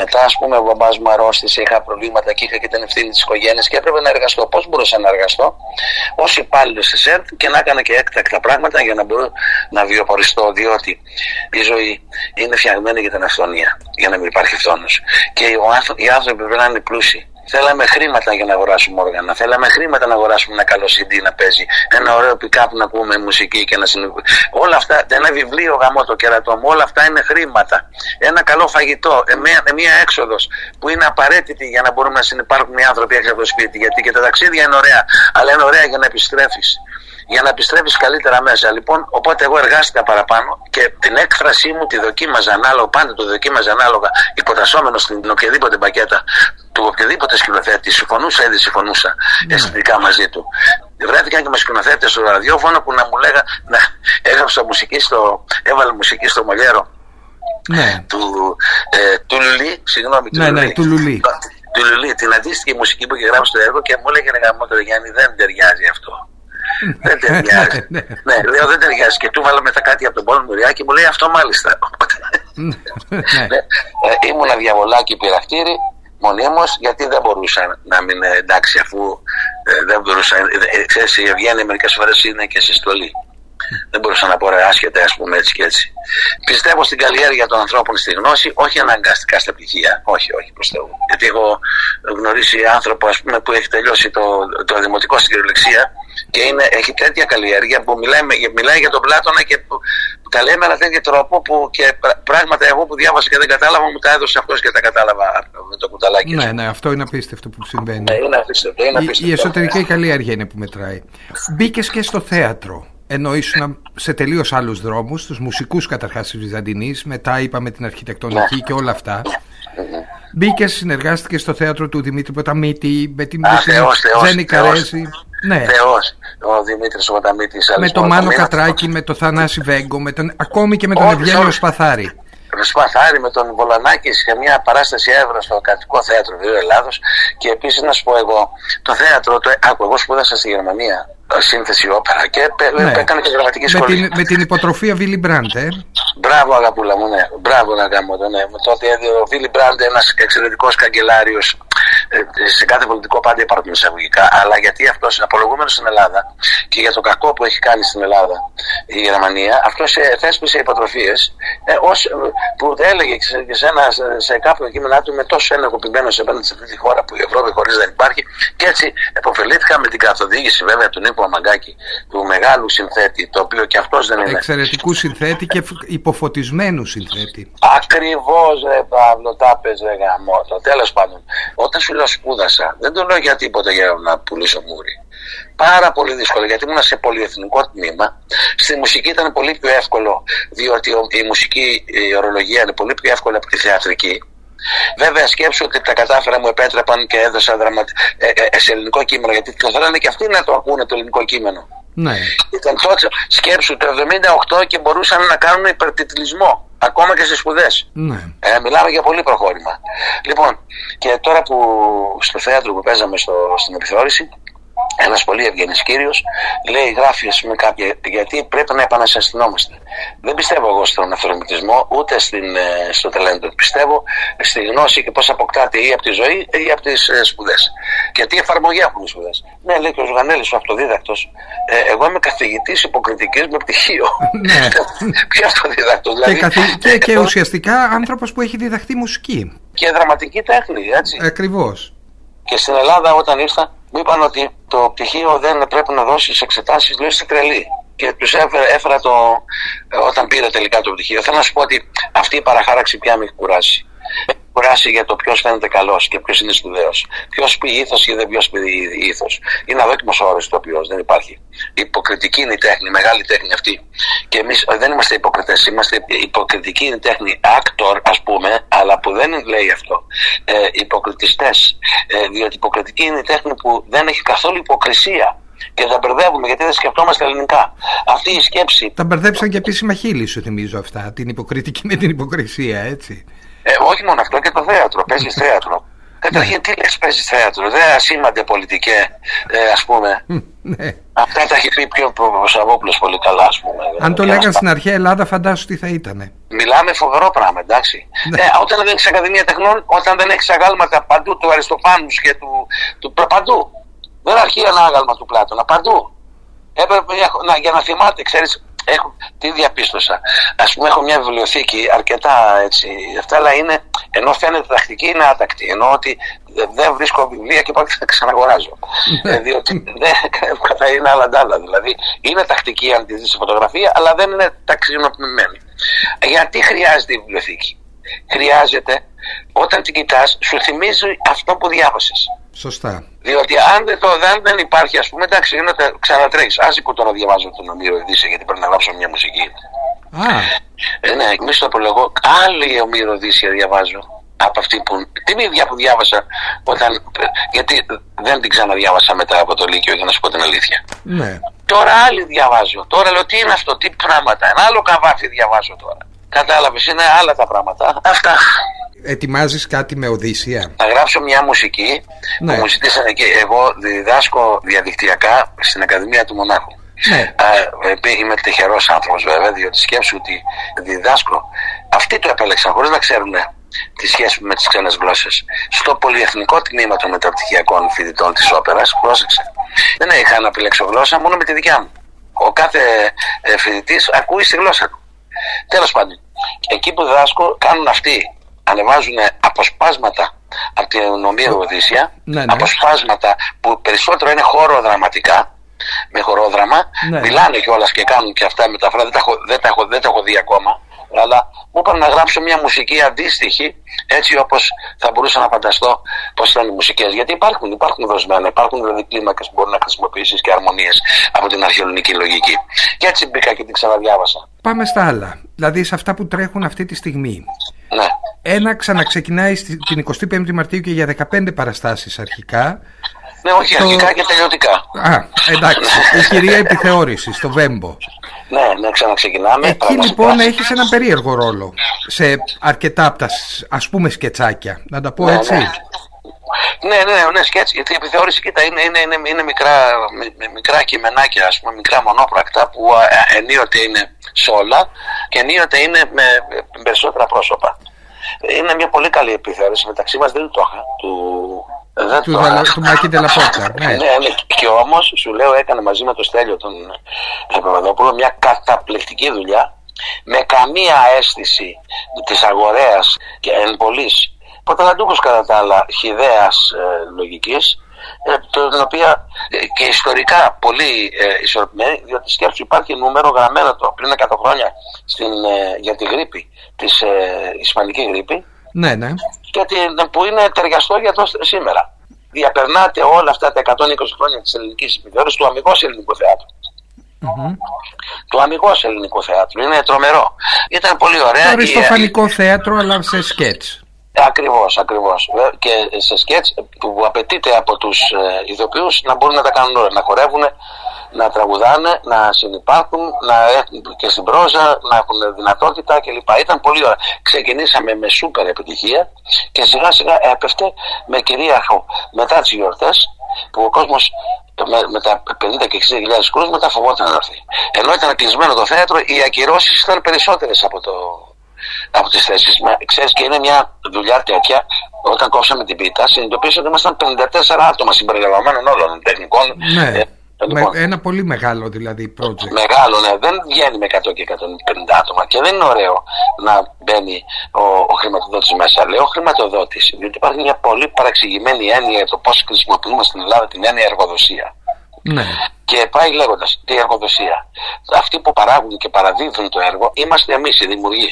μετά ας πούμε ο μπαμπάς μου αρρώστησε, είχα προβλήματα και είχα και την ευθύνη της οικογένειας και έπρεπε να εργαστώ. Πώς μπορούσα να εργαστώ; Ω υπάλληλος της ΕΡΤ και να έκανα και έκτακτα πράγματα για να μπορώ να βιοποριστώ, διότι η ζωή είναι φτιαγμένη για την αυθονία, για να μην υπάρχει φθόνος. Και οι άνθρωποι πρέπει να είναι πλούσιοι. Θέλαμε χρήματα για να αγοράσουμε όργανα. Θέλαμε χρήματα να αγοράσουμε ένα καλό CD να παίζει. Ένα ωραίο pick-up να πούμε μουσική και να συνεχίσουμε. Όλα αυτά, ένα βιβλίο γαμό το κερατό μου, όλα αυτά είναι χρήματα. Ένα καλό φαγητό, ε, μια, μια έξοδος που είναι απαραίτητη για να μπορούμε να συνεπάρχουν οι άνθρωποι έξω από το σπίτι. Γιατί και τα ταξίδια είναι ωραία, αλλά είναι ωραία για να επιστρέφεις για να επιστρέφεις καλύτερα μέσα. Λοιπόν, οπότε εγώ εργάστηκα παραπάνω και την έκφρασή μου τη δοκίμαζα ανάλογα, πάντα το δοκίμαζα ανάλογα, υποτασσόμενο στην οποιαδήποτε πακέτα του οποιοδήποτε σκηνοθέτη. Συμφωνούσα ή δεν συμφωνούσα ναι. αισθητικά μαζί του. Βρέθηκαν και με σκηνοθέτες στο ραδιόφωνο που να μου λέγα να έγραψα μουσική στο, έβαλε μουσική στο Μολιέρο. Ναι. Του, ε, του Λουλί, συγγνώμη, ναι, του, ναι, Λουλί. του Λουλί. Του Λουλί, την αντίστοιχη μουσική που είχε γράψει στο έργο και μου έλεγε να γαμώ το Γιάννη δεν ταιριάζει αυτό. δεν ταιριάζει. ναι, λέω δεν ταιριάζει. Και του βάλαμε μετά κάτι από τον πόνο μου και μου λέει αυτό μάλιστα. ναι. ε, ήμουνα διαβολάκι πειραχτήρι μονίμως γιατί δεν μπορούσα να μην εντάξει αφού ε, δεν μπορούσα. Ε, ξέρεις, η Ευγένεια μερικές φορές είναι και σε στολή. Δεν μπορούσα να πω ρε άσχετα, ας πούμε έτσι και έτσι. Πιστεύω στην καλλιέργεια των ανθρώπων στη γνώση, όχι αναγκαστικά στα πτυχία. Όχι, όχι προ Θεού. Γιατί έχω γνωρίσει άνθρωπο ας πούμε, που έχει τελειώσει το, το δημοτικό στην κυριολεξία και είναι, έχει τέτοια καλλιέργεια που μιλάει, μιλάει για τον Πλάτωνα και που, που τα λέει με ένα τέτοιο τρόπο που και πράγματα εγώ που διάβασα και δεν κατάλαβα μου τα έδωσε αυτός και τα κατάλαβα με το κουταλάκι. Ναι, ναι, αυτό είναι απίστευτο που συμβαίνει. Ναι, είναι απίστευτο, είναι απίστευτο. Η, η εσωτερική καλλιέργεια είναι που μετράει. Μπήκες και στο θέατρο ενώ ήσουν σε τελείως άλλους δρόμους, τους μουσικούς καταρχάς της Βυζαντινής, μετά είπαμε την αρχιτεκτονική ναι. και όλα αυτά. Μπήκε, συνεργάστηκε στο θέατρο του Δημήτρη Ποταμίτη με την Ζένη Καρέζη. Ναι. Θεός, ο Δημήτρης Ποταμίτης. Με τον Μάνο Κατράκη, με τον Θανάση Βέγκο, με τον, ακόμη και με τον Ευγένιο Σπαθάρη. Σπαθάρη με τον Βολανάκη σε μια παράσταση έβρα στο Κρατικό Θέατρο Βίου Ελλάδος και επίσης να σου πω εγώ, το θέατρο, το, άκου, εγώ σπούδασα στη Γερμανία σύνθεση όπερα και ναι. έκανε και γραμματική σχολή. Με την, με την υποτροφία Βίλι Μπραντ, ε. Μπράβο, αγαπούλα μου, ναι. Μπράβο να κάνω το, ναι. Τότε ο Βίλι Μπραντ, ένας εξαιρετικός καγκελάριος, ε, σε κάθε πολιτικό πάντα υπάρχουν εισαγωγικά, αλλά γιατί αυτό είναι απολογούμενος στην Ελλάδα και για το κακό που έχει κάνει στην Ελλάδα η Γερμανία, αυτός θέσπισε υποτροφίες ε, που έλεγε και σε, ένα, σε κάποια κείμενά του με τόσο ενεργοποιημένο σε σε αυτή τη χώρα που η Ευρώπη χωρίς δεν υπάρχει και έτσι επωφελήθηκα με την καθοδήγηση βέβαια του Νίκο Αμαγκάκη, του μεγάλου συνθέτη, το οποίο και αυτός δεν είναι. Εξαιρετικού συνθέτη και υποφωτισμένου συνθέτη. Ακριβώς, ρε Παύλο, τα πες, ρε γαμότο. Τέλος πάντων, όταν σου λέω σπούδασα, δεν το λέω για τίποτα για να πουλήσω μούρι. Πάρα πολύ δύσκολο γιατί ήμουν σε πολυεθνικό τμήμα. Στη μουσική ήταν πολύ πιο εύκολο, διότι η μουσική η ορολογία είναι πολύ πιο εύκολη από τη θεατρική. Βέβαια, σκέψου ότι τα κατάφερα, μου επέτρεπαν και έδωσα δραμα... ε, ε, σε ελληνικό κείμενο, γιατί το θέλανε και αυτοί να το ακούνε το ελληνικό κείμενο. Ναι. Ήταν τότε, σκέψου το 78 και μπορούσαν να κάνουν υπερτιτλισμό. Ακόμα και στι σπουδές. Ναι. Ε, μιλάμε για πολύ προχώρημα. Λοιπόν, και τώρα που στο θέατρο που παίζαμε στο, στην επιθεώρηση, ένας πολύ ευγενής κύριος λέει: Γράφεις, α πούμε, κάποια. Γιατί πρέπει να επανασυστηνόμαστε. Δεν πιστεύω εγώ στον αυθορμητισμό ούτε στην, ε, στο ταλέντο. Πιστεύω στη γνώση και πώς αποκτάται ή από τη ζωή ή από τις ε, σπουδές. Και τι εφαρμογή έχουν οι σπουδές. Ναι, λέει και ο Ζουγανέλης, ο αυτοδίδακτος. Ε, εγώ είμαι καθηγητής υποκριτικής με πτυχίο. Ναι. Ποιος αυτοδίδακτος, δηλαδή; Και, καθη... και, και ουσιαστικά άνθρωπος που έχει διδαχθεί μουσική. Και δραματική τέχνη, έτσι. Ακριβώς. Και στην Ελλάδα όταν ήρθα, μου είπαν ότι το πτυχίο δεν πρέπει να δώσει εξετάσεις, λέω είσαι τρελή. Και τους έφερα, έφερα το, όταν πήρα τελικά το πτυχίο. Θέλω να σου πω ότι αυτή η παραχάραξη πια με έχει κουράσει κουράσει για το ποιος φαίνεται καλός και ποιος είναι σπουδαίος. Ποιος πει ήθος και δεν ποιος πει ήθος. Είναι αδόκιμος όρος το οποίο δεν υπάρχει. Υποκριτική είναι η τέχνη, η μεγάλη τέχνη αυτή. Και εμείς δεν είμαστε υποκριτές, είμαστε υποκριτική είναι η τέχνη, actor ας πούμε, αλλά που δεν λέει αυτό. Ε, Υποκριτιστές. Ε, διότι υποκριτική είναι η τέχνη που δεν έχει καθόλου υποκρισία. Και τα μπερδεύουμε γιατί δεν σκεφτόμαστε ελληνικά. Αυτή η σκέψη. Τα μπερδέψαν και επίσημα χείλη, σου θυμίζω αυτά. Την υποκριτική με την υποκρισία, έτσι. Ε, όχι μόνο αυτό και το θέατρο. Παίζεις θέατρο. Καταρχήν, τι λες, παίζεις θέατρο. Δεν ασήμανται πολιτικέ, ε, ας πούμε. Ναι. Αυτά τα έχει πει πιο ο Σαββόπουλο πολύ καλά, ας πούμε. Αν το λέγανε στην αρχαία Ελλάδα, φαντάσου τι θα ήταν. Μιλάμε φοβερό πράγμα, εντάξει. Ναι. Ε, όταν δεν έχεις Ακαδημία Τεχνών, όταν δεν έχεις αγάλματα παντού του Αριστοφάνους και του, του παντού. Δεν αρχεί ένα άγαλμα του Πλάτωνα, παντού. Έπρεπε να, για να θυμάται, ξέρεις, έχω, τι διαπίστωσα. Α πούμε, έχω μια βιβλιοθήκη αρκετά έτσι. Αυτά, αλλά είναι, ενώ φαίνεται τακτική, είναι άτακτη. Ενώ ότι δεν βρίσκω βιβλία και πάω και θα ξαναγοράζω. ε, διότι δεν θα είναι άλλα ντάλα. Δηλαδή, είναι τακτική αν τη δεις σε φωτογραφία, αλλά δεν είναι ταξινοποιημένη. Γιατί χρειάζεται η βιβλιοθήκη; Χρειάζεται όταν την κοιτάς, σου θυμίζει αυτό που διάβασες. Σωστά. Διότι αν δεν, το, δεν, δεν υπάρχει, ας πούμε, εντάξει, είναι ξανατρέχεις. Άσυκο τώρα διαβάζω τον Ομήρο Οδύσσια γιατί πρέπει να γράψω μια μουσική. Α. Ε, ναι, μη το απολογώ. Άλλη Ομήρο Οδύσσια διαβάζω από αυτή που. την ίδια που διάβασα όταν. Γιατί δεν την ξαναδιάβασα μετά από το Λύκειο, για να σου πω την αλήθεια. Ναι. Τώρα άλλη διαβάζω. Τώρα λέω τι είναι αυτό, τι πράγματα. Ένα άλλο καβάφι διαβάζω τώρα. Κατάλαβες, είναι άλλα τα πράγματα. Αυτά. Ετοιμάζεις κάτι με Οδύσσια; Θα γράψω μια μουσική ναι. που μου ζητήσανε και εγώ διδάσκω διαδικτυακά στην Ακαδημία του Μονάχου. Ναι. Ε, είμαι τυχερός άνθρωπος βέβαια, διότι σκέψου ότι διδάσκω. Αυτοί το επέλεξαν χωρίς να ξέρουν τη σχέση με τις ξένες γλώσσες. Στο πολυεθνικό τμήμα των μεταπτυχιακών φοιτητών της όπερας, πρόσεξε. Δεν είχα να επιλέξω γλώσσα μόνο με τη δικιά μου. Ο κάθε ε, φοιτητής ακούει στη γλώσσα του. Τέλος πάντων, εκεί που διδάσκω κάνουν αυτοί, ανεβάζουν αποσπάσματα από την νομία Οδύσσια, ναι, ναι. αποσπάσματα που περισσότερο είναι χώρο δραματικά, με χορόδραμα, ναι. μιλάνε κιόλας και κάνουν και αυτά μεταφράσει. Δεν τα έχω, δεν τα έχω, δεν τα έχω δει ακόμα αλλά μου είπαν να γράψω μια μουσική αντίστοιχη, έτσι όπως θα μπορούσα να φανταστώ πώς ήταν οι μουσικές. Γιατί υπάρχουν, υπάρχουν δοσμένα, υπάρχουν δηλαδή κλίμακες που μπορεί να χρησιμοποιήσεις και αρμονίες από την αρχαιολογική λογική. Και έτσι μπήκα και την ξαναδιάβασα. Πάμε στα άλλα. Δηλαδή σε αυτά που τρέχουν αυτή τη στιγμή. Ναι. Ένα ξαναξεκινάει την 25η Μαρτίου και για 15 παραστάσεις αρχικά. Ναι, όχι, το... αρχικά και τελειωτικά. Α, εντάξει. η κυρία επιθεώρηση στο Βέμπο. Ναι, ναι, ξαναξεκινάμε. Εκεί λοιπόν έχεις ένα περίεργο ρόλο σε αρκετά από τα ας πούμε σκετσάκια. Να τα πω ναι, έτσι. Ναι. Ναι, ναι, ναι, ναι σκέτς, γιατί η επιθεώρηση κοίτα, είναι, είναι, είναι, είναι μικρά, μικρά κειμενάκια, ας πούμε, μικρά μονόπρακτα που ενίοτε είναι σε όλα και ενίοτε είναι με περισσότερα πρόσωπα. Είναι μια πολύ καλή επιθεώρηση, μεταξύ μας δεν το είχα, του δεν του, το... του Μάκη Τελαπόρτα. Ναι. ναι, ναι. Και όμως σου λέω έκανε μαζί με το Στέλιο τον Παπαδόπουλο μια καταπληκτική δουλειά με καμία αίσθηση της αγορέας και εν πωλής Πρωταλαντούχος κατά τα άλλα χιδέας ε, λογικής ε, την οποία ε, και ιστορικά πολύ ε, ισορροπημένη διότι σκέψου υπάρχει νούμερο γραμμένο το πριν 100 χρόνια στην, ε, για τη γρήπη της ε, Ισπανική γρήπη ναι, ναι. Και που είναι ταιριαστό για το σήμερα. Διαπερνάτε όλα αυτά τα 120 χρόνια της ελληνικής επιθεώρησης του αμυγός ελληνικού θεάτρου. Mm-hmm. Του αμυγός ελληνικού θεάτρου. Είναι τρομερό. Ήταν πολύ ωραία. Το αριστοφανικό θέατρο, αλλά σε σκέτς. Ακριβώς, ακριβώς. Και σε σκέτς που απαιτείται από τους ε, ηθοποιού να μπορούν να τα κάνουν όλα. Να χορεύουν, να τραγουδάνε, να συνεπάρχουν, να έχουν και στην πρόζα, να έχουν δυνατότητα κλπ. Ήταν πολύ ωραία. Ξεκινήσαμε με σούπερ επιτυχία και σιγά σιγά έπεφτε με κυρίαρχο μετά τις γιορτές που ο κόσμος με, με, τα 50 και 60 κρούσματα μετά φοβόταν να έρθει. Ενώ ήταν κλεισμένο το θέατρο, οι ακυρώσεις ήταν περισσότερες από, το, από τις θέσεις. Ξέρεις και είναι μια δουλειά τέτοια. Όταν κόψαμε την πίτα, συνειδητοποίησα ότι ήμασταν 54 άτομα συμπεριλαμβανομένων όλων των τεχνικών. Ναι. Ε, Λοιπόν, ένα πολύ μεγάλο δηλαδή project. Μεγάλο, ναι. Δεν βγαίνει με 100 και 150 άτομα και δεν είναι ωραίο να μπαίνει ο, ο χρηματοδότης μέσα. Λέω χρηματοδότης, διότι υπάρχει μια πολύ παραξηγημένη έννοια για το πώς χρησιμοποιούμε στην Ελλάδα την έννοια εργοδοσία. Ναι. Και πάει λέγοντας τι εργοδοσία. Αυτοί που παράγουν και παραδίδουν το έργο είμαστε εμείς οι δημιουργοί.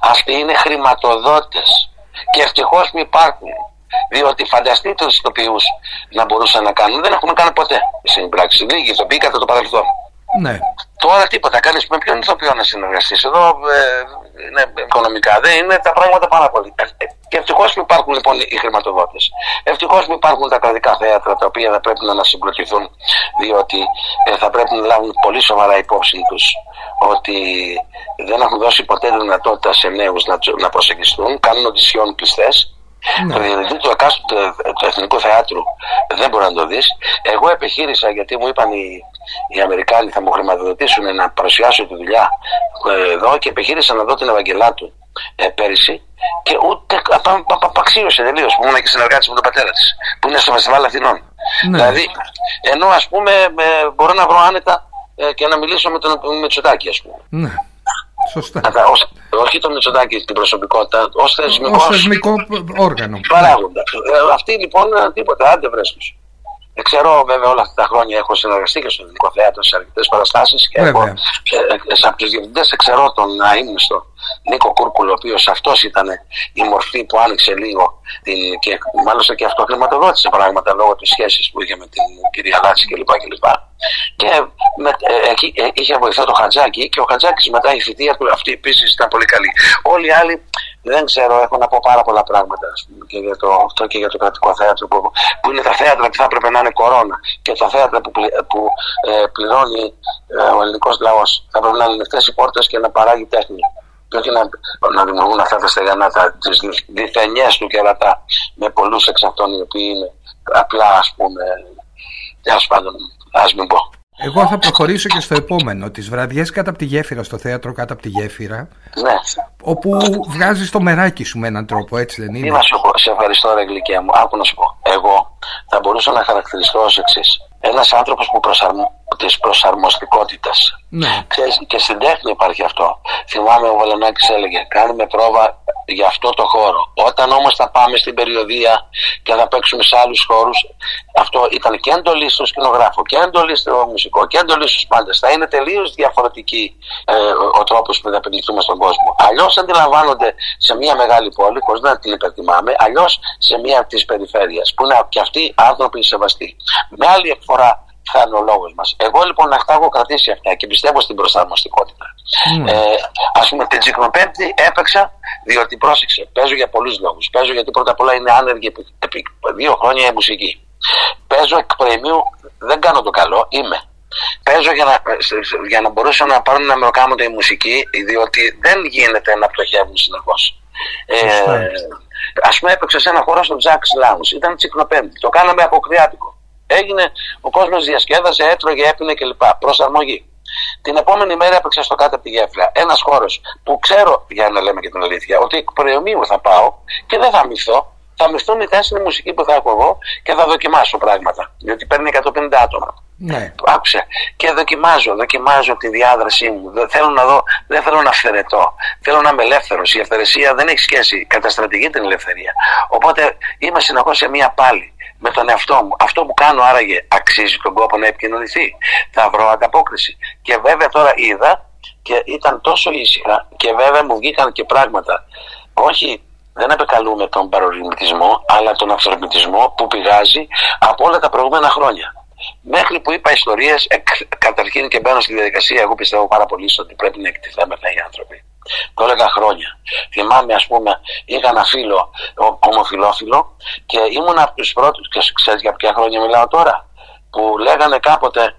Αυτοί είναι χρηματοδότες. Και ευτυχώς που υπάρχουν. Διότι φανταστείτε τους ηθοποιούς να μπορούσαν να κάνουν. Δεν έχουν κάνει ποτέ στην πράξη. Λίγοι ηθοποιοί κατά το παρελθόν. Ναι. Τώρα τίποτα. Κάνει με ποιον ηθοποιό να συνεργαστείς. Εδώ ε, είναι οικονομικά. Δεν είναι τα πράγματα πάρα πολύ. Ε, και ευτυχώς που υπάρχουν λοιπόν οι χρηματοδότες. Ευτυχώς που υπάρχουν τα κρατικά θέατρα τα οποία θα πρέπει να ανασυγκροτηθούν. Διότι ε, θα πρέπει να λάβουν πολύ σοβαρά υπόψη τους ότι δεν έχουν δώσει ποτέ δυνατότητα σε νέους να, να προσεγγιστούν. Κάνουν οντισιόν πιστές ναι. Το διαιτητή του του Εθνικού Θεάτρου δεν μπορεί να το δεις. Εγώ επιχείρησα γιατί μου είπαν οι, οι Αμερικάνοι θα μου χρηματοδοτήσουν να παρουσιάσω τη δουλειά ε, εδώ και επιχείρησα να δω την Ευαγγελάτου ε, πέρυσι και ούτε απαξίωσε τελείως που ήμουν και συνεργάτης με τον πατέρα της που είναι στο Φεστιβάλ Αθηνών. Ναι. Δηλαδή, ενώ ας πούμε ε, μπορώ να βρω άνετα ε, και να μιλήσω με τον Μητσοτάκη, ας πούμε. Ναι. Σωστά. Ως, όχι το Μητσοτάκη την προσωπικότητα, ως θεσμικός, θεσμικό όργανο. Παράγοντα. Ε, αυτοί λοιπόν τίποτα, άντε βρέσκους. Ε, ξέρω βέβαια όλα αυτά τα χρόνια έχω συνεργαστεί και στο Ελληνικό Θέατρο σε αρκετές παραστάσεις και έχω, ε, ε, από του διευθυντέ ξέρω τον αείμνηστο Νίκο Κούρκουλο, ο οποίος αυτός ήταν η μορφή που άνοιξε λίγο την, και μάλιστα και αυτό χρηματοδότησε πράγματα λόγω της σχέσης που είχε με την κυρία Λάτση κλπ. Και, και, και με, ε, εκεί ε, είχε βοηθά το Χατζάκη και ο Χατζάκης μετά η θητεία του αυτή επίσης ήταν πολύ καλή. Όλοι οι άλλοι δεν ξέρω, έχω να πω πάρα πολλά πράγματα πούμε, και για το, αυτό και για το κρατικό θέατρο που, που είναι τα θέατρα που θα έπρεπε να είναι κορώνα και τα θέατρα που, που ε, πληρώνει ε, ο ελληνικός λαός. Θα πρέπει να είναι ανοιχτές οι πόρτες και να παράγει τέχνη. Και όχι να, να δημιουργούν αυτά τα στεγανά, τις διθενιές του κερατά με πολλούς εξ αυτών οι οποίοι είναι απλά ας πούμε. Τέλος πάντων, ας μην πω. Εγώ θα προχωρήσω και στο επόμενο. Τις βραδιές κάτω από τη γέφυρα, στο θέατρο κάτω από τη γέφυρα. Ναι. Όπου βγάζεις το μεράκι σου με έναν τρόπο, έτσι δεν είναι; Τι να σου πω, σε ευχαριστώ, ρε γλυκιά μου. Άκου να σου πω. Εγώ θα μπορούσα να χαρακτηριστώ ως εξής. Ένας άνθρωπος που προσαρμο... της προσαρμοστικότητας. Ναι. Ξέρεις, και στην τέχνη υπάρχει αυτό. Θυμάμαι ο Βαλανάκη έλεγε: Κάνουμε πρόβα για αυτό το χώρο. Όταν όμως θα πάμε στην περιοδία και θα παίξουμε σε άλλους χώρους, αυτό ήταν και εντολή στο σκηνογράφο και εντολή στο μουσικό και εντολή στους πάντες. Θα είναι τελείως διαφορετική ε, ο τρόπος που θα επενδυθούμε στον κόσμο. Αλλιώς αντιλαμβάνονται σε μια μεγάλη πόλη, χωρίς να την υπερτιμάμε, αλλιώς σε μια της περιφέρειας, που είναι και αυτοί άνθρωποι σεβαστοί. Με άλλη εκφορά θα είναι ο λόγος μας. Εγώ λοιπόν αυτά έχω κρατήσει αυτά και πιστεύω στην προσαρμοστικότητα. Mm. Ε, Α πούμε, την Τσικνοπέμπτη έπαιξα διότι πρόσεξε. Παίζω για πολλούς λόγους. Παίζω γιατί πρώτα απ' όλα είναι άνεργη επί, επί δύο χρόνια η μουσική. Παίζω εκ προημίου, δεν κάνω το καλό, είμαι. Παίζω για να, για να μπορέσω να πάρουν να με κάνω η μουσική, διότι δεν γίνεται να πτωχεύουν συνεχώς. Ε, Α πούμε, έπαιξε σε ένα χώρο στο Jack's Lounge. Ήταν τσικνοπέμπτη. Το κάναμε αποκριάτικο. Έγινε, ο κόσμος διασκέδασε, έτρωγε, έπινε κλπ. Προσαρμογή. Την επόμενη μέρα έπαιξα στο κάτω από τη γέφυρα. Ένας χώρος που ξέρω, για να λέμε και την αλήθεια, ότι εκ προημίου θα πάω και δεν θα μυθώ. Θα μυθούν οι τέσσερις μουσική που θα έχω εγώ και θα δοκιμάσω πράγματα. Διότι παίρνει 150 άτομα. Ναι. Άκουσε. Και δοκιμάζω, δοκιμάζω τη διάδρασή μου. Δεν θέλω να δω, δεν θέλω να αυθαιρετώ. Θέλω να είμαι ελεύθερος. Η αυθαιρεσία δεν έχει σχέση, καταστρατηγεί την ελευθερία. Οπότε είμαι συνεχώς σε μία πάλι με τον εαυτό μου. Αυτό που κάνω άραγε αξίζει τον κόπο να επικοινωνηθεί. Θα βρω ανταπόκριση. Και βέβαια τώρα είδα και ήταν τόσο ήσυχα και βέβαια μου βγήκαν και πράγματα. Όχι, δεν επεκαλούμε τον παρορμητισμό, αλλά τον αυθορμητισμό που πηγάζει από όλα τα προηγούμενα χρόνια. Μέχρι που είπα ιστορίες, καταρχήν και μπαίνω στη διαδικασία, εγώ πιστεύω πάρα πολύ στο ότι πρέπει να εκτιθέμεθα οι άνθρωποι. Το έλεγα χρόνια. Θυμάμαι, ας πούμε, είχα ένα φίλο ομοφιλόφιλο και ήμουν από τους πρώτους, και ξέρεις για ποια χρόνια μιλάω τώρα, που λέγανε κάποτε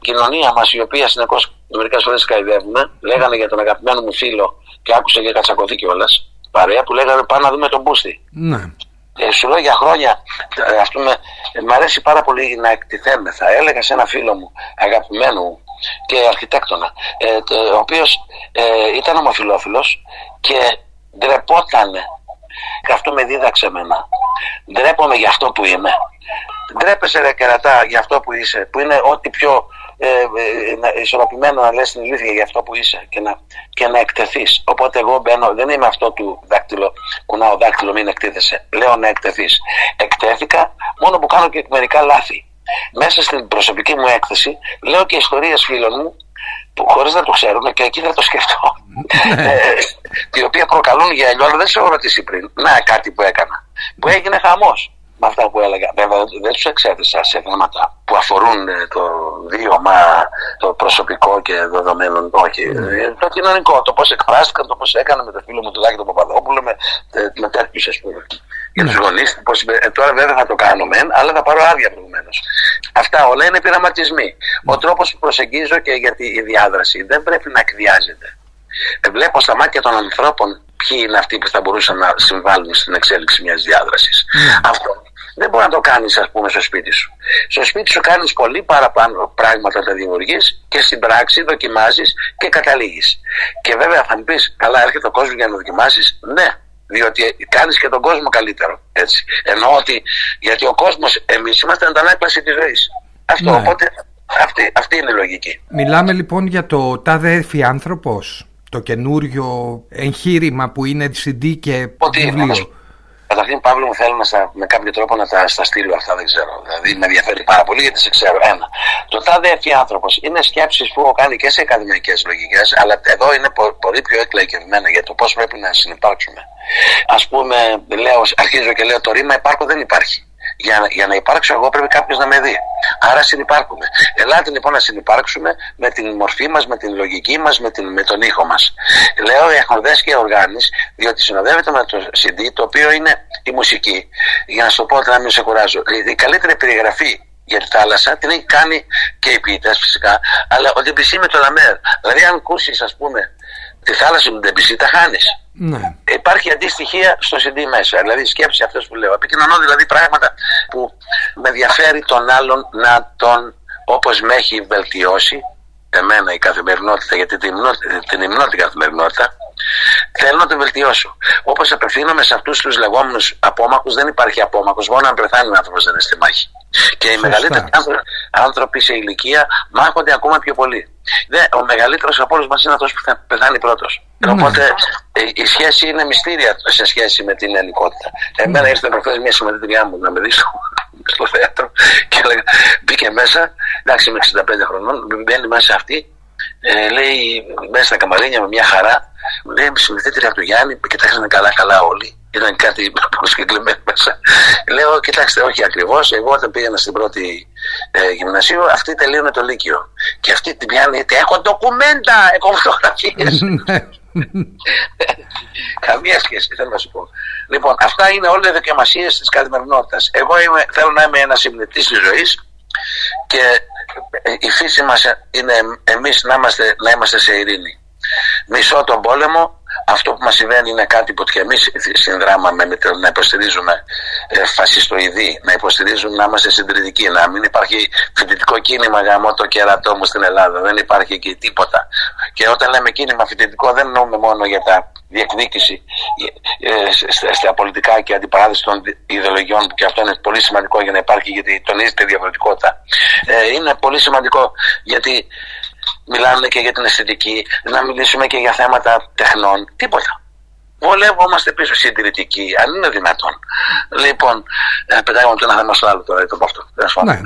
κοινωνία μας, η οποία συνεχώς μερικές φορές καηδεύουμε, λέγανε για τον αγαπημένο μου φίλο και άκουσα και κατσακωθεί κιόλας. Παρέα που λέγανε πάμε να δούμε τον Μπούστη. Ναι. Ε, σου λέω για χρόνια, ας πούμε, ε, μ' αρέσει πάρα πολύ να εκτιθέμεθα. Έλεγα σε ένα φίλο μου, αγαπημένο μου και αρχιτέκτονα, ε, ο οποίος ε, ήταν ομοφιλόφιλος και ντρεπότανε. Και αυτό με δίδαξε εμένα. Ντρέπομαι για αυτό που είμαι. Ντρέπεσαι ρε κερατά για αυτό που είσαι, που είναι ό,τι πιο ε, ε, ισορροπημένο να λες την αλήθεια για αυτό που είσαι και να, και να εκτεθείς. Οπότε εγώ μπαίνω, δεν είμαι αυτό του δάκτυλο, κουνάω δάκτυλο μην εκτίθεσαι. Λέω να εκτεθείς. Εκτέθηκα μόνο που κάνω και μερικά λάθη. Μέσα στην προσωπική μου έκθεση λέω και ιστορίες φίλων μου που χωρίς να το ξέρουν και εκεί δεν το σκεφτώ. ε, οι οποία προκαλούν για αλλιώ, αλλά δεν σε έχω ρωτήσει πριν. Να κάτι που έκανα. Που έγινε χαμός με αυτά που έλεγα. Βέβαια δεν τους εξέθεσα σε θέματα που αφορούν ε, το βίωμα, το προσωπικό και δεδομένων. Όχι. Mm. Το κοινωνικό, το πώς εκφράστηκαν, το πώς έκανε με το φίλο μου του Δάκη τον Παπαδόπουλο, με, ε, με τέτοιους ας πούμε. Για τους γονείς. Ε, τώρα βέβαια θα το κάνουμε, αλλά θα πάρω άδεια προηγουμένως. Αυτά όλα είναι πειραματισμοί. Ο τρόπος που προσεγγίζω και για τη διάδραση δεν πρέπει να εκδιάζεται. Βλέπω στα μάτια των ανθρώπων ποιοι είναι αυτοί που θα μπορούσαν να συμβάλλουν στην εξέλιξη μιας διάδρασης. Αυτό δεν μπορεί να το κάνεις, ας πούμε, στο σπίτι σου. Στο σπίτι σου κάνεις πολύ παραπάνω πράγματα να δημιουργείς και στην πράξη δοκιμάζεις και καταλήγεις. Και βέβαια θα μου πεις, καλά, έρχεται ο κόσμος για να δοκιμάσεις. Ναι, διότι κάνεις και τον κόσμο καλύτερο. Έτσι. Εννοώ ότι γιατί ο κόσμος, εμείς είμαστε αντανάκλαση της ζωής. Αυτό. Ναι. Οπότε αυτή, αυτή είναι η λογική. Μιλάμε λοιπόν για το τάδε άνθρωπος, το καινούριο εγχείρημα που είναι CD και Ότι βιβλίο. Καταρχήν, Παύλο, μου θέλω να στα, με κάποιο τρόπο να τα στα στείλω αυτά, δεν ξέρω. Δηλαδή, με ενδιαφέρει πάρα πολύ γιατί σε ξέρω. Ένα. Το τάδε εφή άνθρωπος είναι σκέψεις που έχω κάνει και σε ακαδημαϊκές λογικές, αλλά εδώ είναι πολύ πιο εκλαϊκευμένα για το πώς πρέπει να συνεπάρξουμε. Α πούμε, λέω, αρχίζω και λέω το ρήμα υπάρχω δεν υπάρχει. Για, για να υπάρξω εγώ πρέπει κάποιος να με δει. Άρα συνεπάρχουμε. Ελάτε λοιπόν να συνεπάρξουμε με την μορφή μας, με την λογική μας, με, με τον ήχο μας. Λέω εχμοδές και οργάνη, διότι συνοδεύεται με το CD, το οποίο είναι η μουσική. Για να σου το πω, να μην σε κουράζω. Η καλύτερη περιγραφή για τη θάλασσα την έχει κάνει και οι ποιητές φυσικά, αλλά ο Ντεμπισί με το Λαμέρ. Δηλαδή, αν ακούσεις, ας πούμε, τη θάλασσα με τον Ντεμπισί, τα χάνεις. Ναι. Υπάρχει αντίστοιχεία στο CD μέσα. Δηλαδή, σκέψη αυτό που λέω. Επικοινωνώ δηλαδή πράγματα που με ενδιαφέρει τον άλλον να τον όπως με έχει βελτιώσει εμένα η καθημερινότητα, γιατί την υμνώ, την υμνώ την καθημερινότητα, θέλω να το βελτιώσω. Όπως απευθύνομαι σε αυτούς τους λεγόμενους απόμακου, δεν υπάρχει απόμακο. Μόνο αν πεθάνει ο άνθρωπος δεν είναι στη μάχη. Και οι μεγαλύτεροι άνθρωποι σε ηλικία μάχονται ακόμα πιο πολύ. ο μεγαλύτερος από όλους μας είναι αυτός που θα πεθάνει πρώτος. Ναι. Οπότε ε, η σχέση είναι μυστήρια σε σχέση με την ελληνικότητα. Εμένα ναι. ήρθε προχθέ μια συμμετριά μου να με δεις στο θέατρο και έλεγα, μπήκε μέσα, εντάξει είμαι 65 χρονών, μπαίνει μέσα αυτή, ε, λέει μέσα στα καμαρίνια με μια χαρά, λέει συμμετρήτρια του Γιάννη, κοιτάξανε καλά καλά όλοι, ήταν κάτι προσκεκλημένο μέσα. Λέω, κοιτάξτε, όχι ακριβώς. Εγώ όταν πήγαινα στην πρώτη ε, γυμνασίου, αυτή τελείωνε το Λύκειο. Και αυτή την πιάνει, έχω ντοκουμέντα, έχω φωτογραφίες. Καμία σχέση, θέλω να σου πω. Λοιπόν, αυτά είναι όλα οι δοκιμασίες της καθημερινότητας. Εγώ είμαι, θέλω να είμαι ένας συμνητή της ζωής και η φύση μας είναι εμείς να είμαστε, να είμαστε σε ειρήνη. Μισώ τον πόλεμο, αυτό που μας συμβαίνει είναι κάτι που και εμείς συνδράμαμε με το να υποστηρίζουμε ε, φασιστοειδή, να υποστηρίζουμε να είμαστε συντηρητικοί, να μην υπάρχει φοιτητικό κίνημα για το κερατό μου στην Ελλάδα, δεν υπάρχει εκεί τίποτα. Και όταν λέμε κίνημα φοιτητικό δεν εννοούμε μόνο για τα διεκδίκηση ε, στα πολιτικά και αντιπαράδοση των ιδεολογιών που και αυτό είναι πολύ σημαντικό για να υπάρχει γιατί τονίζεται η διαφορετικότητα. Ε, είναι πολύ σημαντικό γιατί μιλάνε και για την αισθητική, να μιλήσουμε και για θέματα τεχνών. Τίποτα. Βολεύομαστε πίσω συντηρητικοί, αν είναι δυνατόν. Λοιπόν, ε, πετάγαμε το ένα θέμα στο άλλο τώρα, το πω αυτό. Ναι,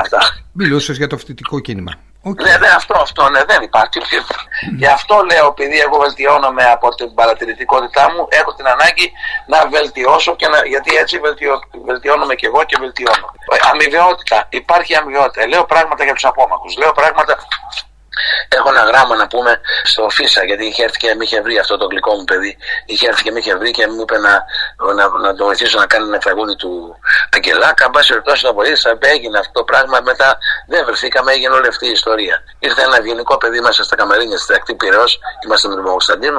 μιλούσες για το φοιτητικό κίνημα. Okay. Ναι, ναι, αυτό, αυτό, ναι, δεν υπάρχει. Mm. Γι' αυτό λέω, επειδή εγώ βελτιώνομαι από την παρατηρητικότητά μου, έχω την ανάγκη να βελτιώσω και να, γιατί έτσι βελτιώ, βελτιώνομαι και εγώ και βελτιώνω. Αμοιβαιότητα, υπάρχει αμοιβαιότητα. Λέω πράγματα για τους απόμακου. Λέω πράγματα Έχω ένα γράμμα να πούμε στο Φίσα, γιατί είχε έρθει και με είχε βρει αυτό το γλυκό μου παιδί. Είχε έρθει και με είχε βρει και μου είπε να, να, να το βοηθήσω να κάνει ένα τραγούδι του Αγγελάκα. Εν πάση περιπτώσει, το βοήθησα, έγινε αυτό το πράγμα. Μετά δεν βρεθήκαμε, έγινε όλη αυτή η ιστορία. Ήρθε ένα ευγενικό παιδί μέσα στα καμαρίνια στη ακτή Πυραιός, είμαστε με τον Κωνσταντίνο.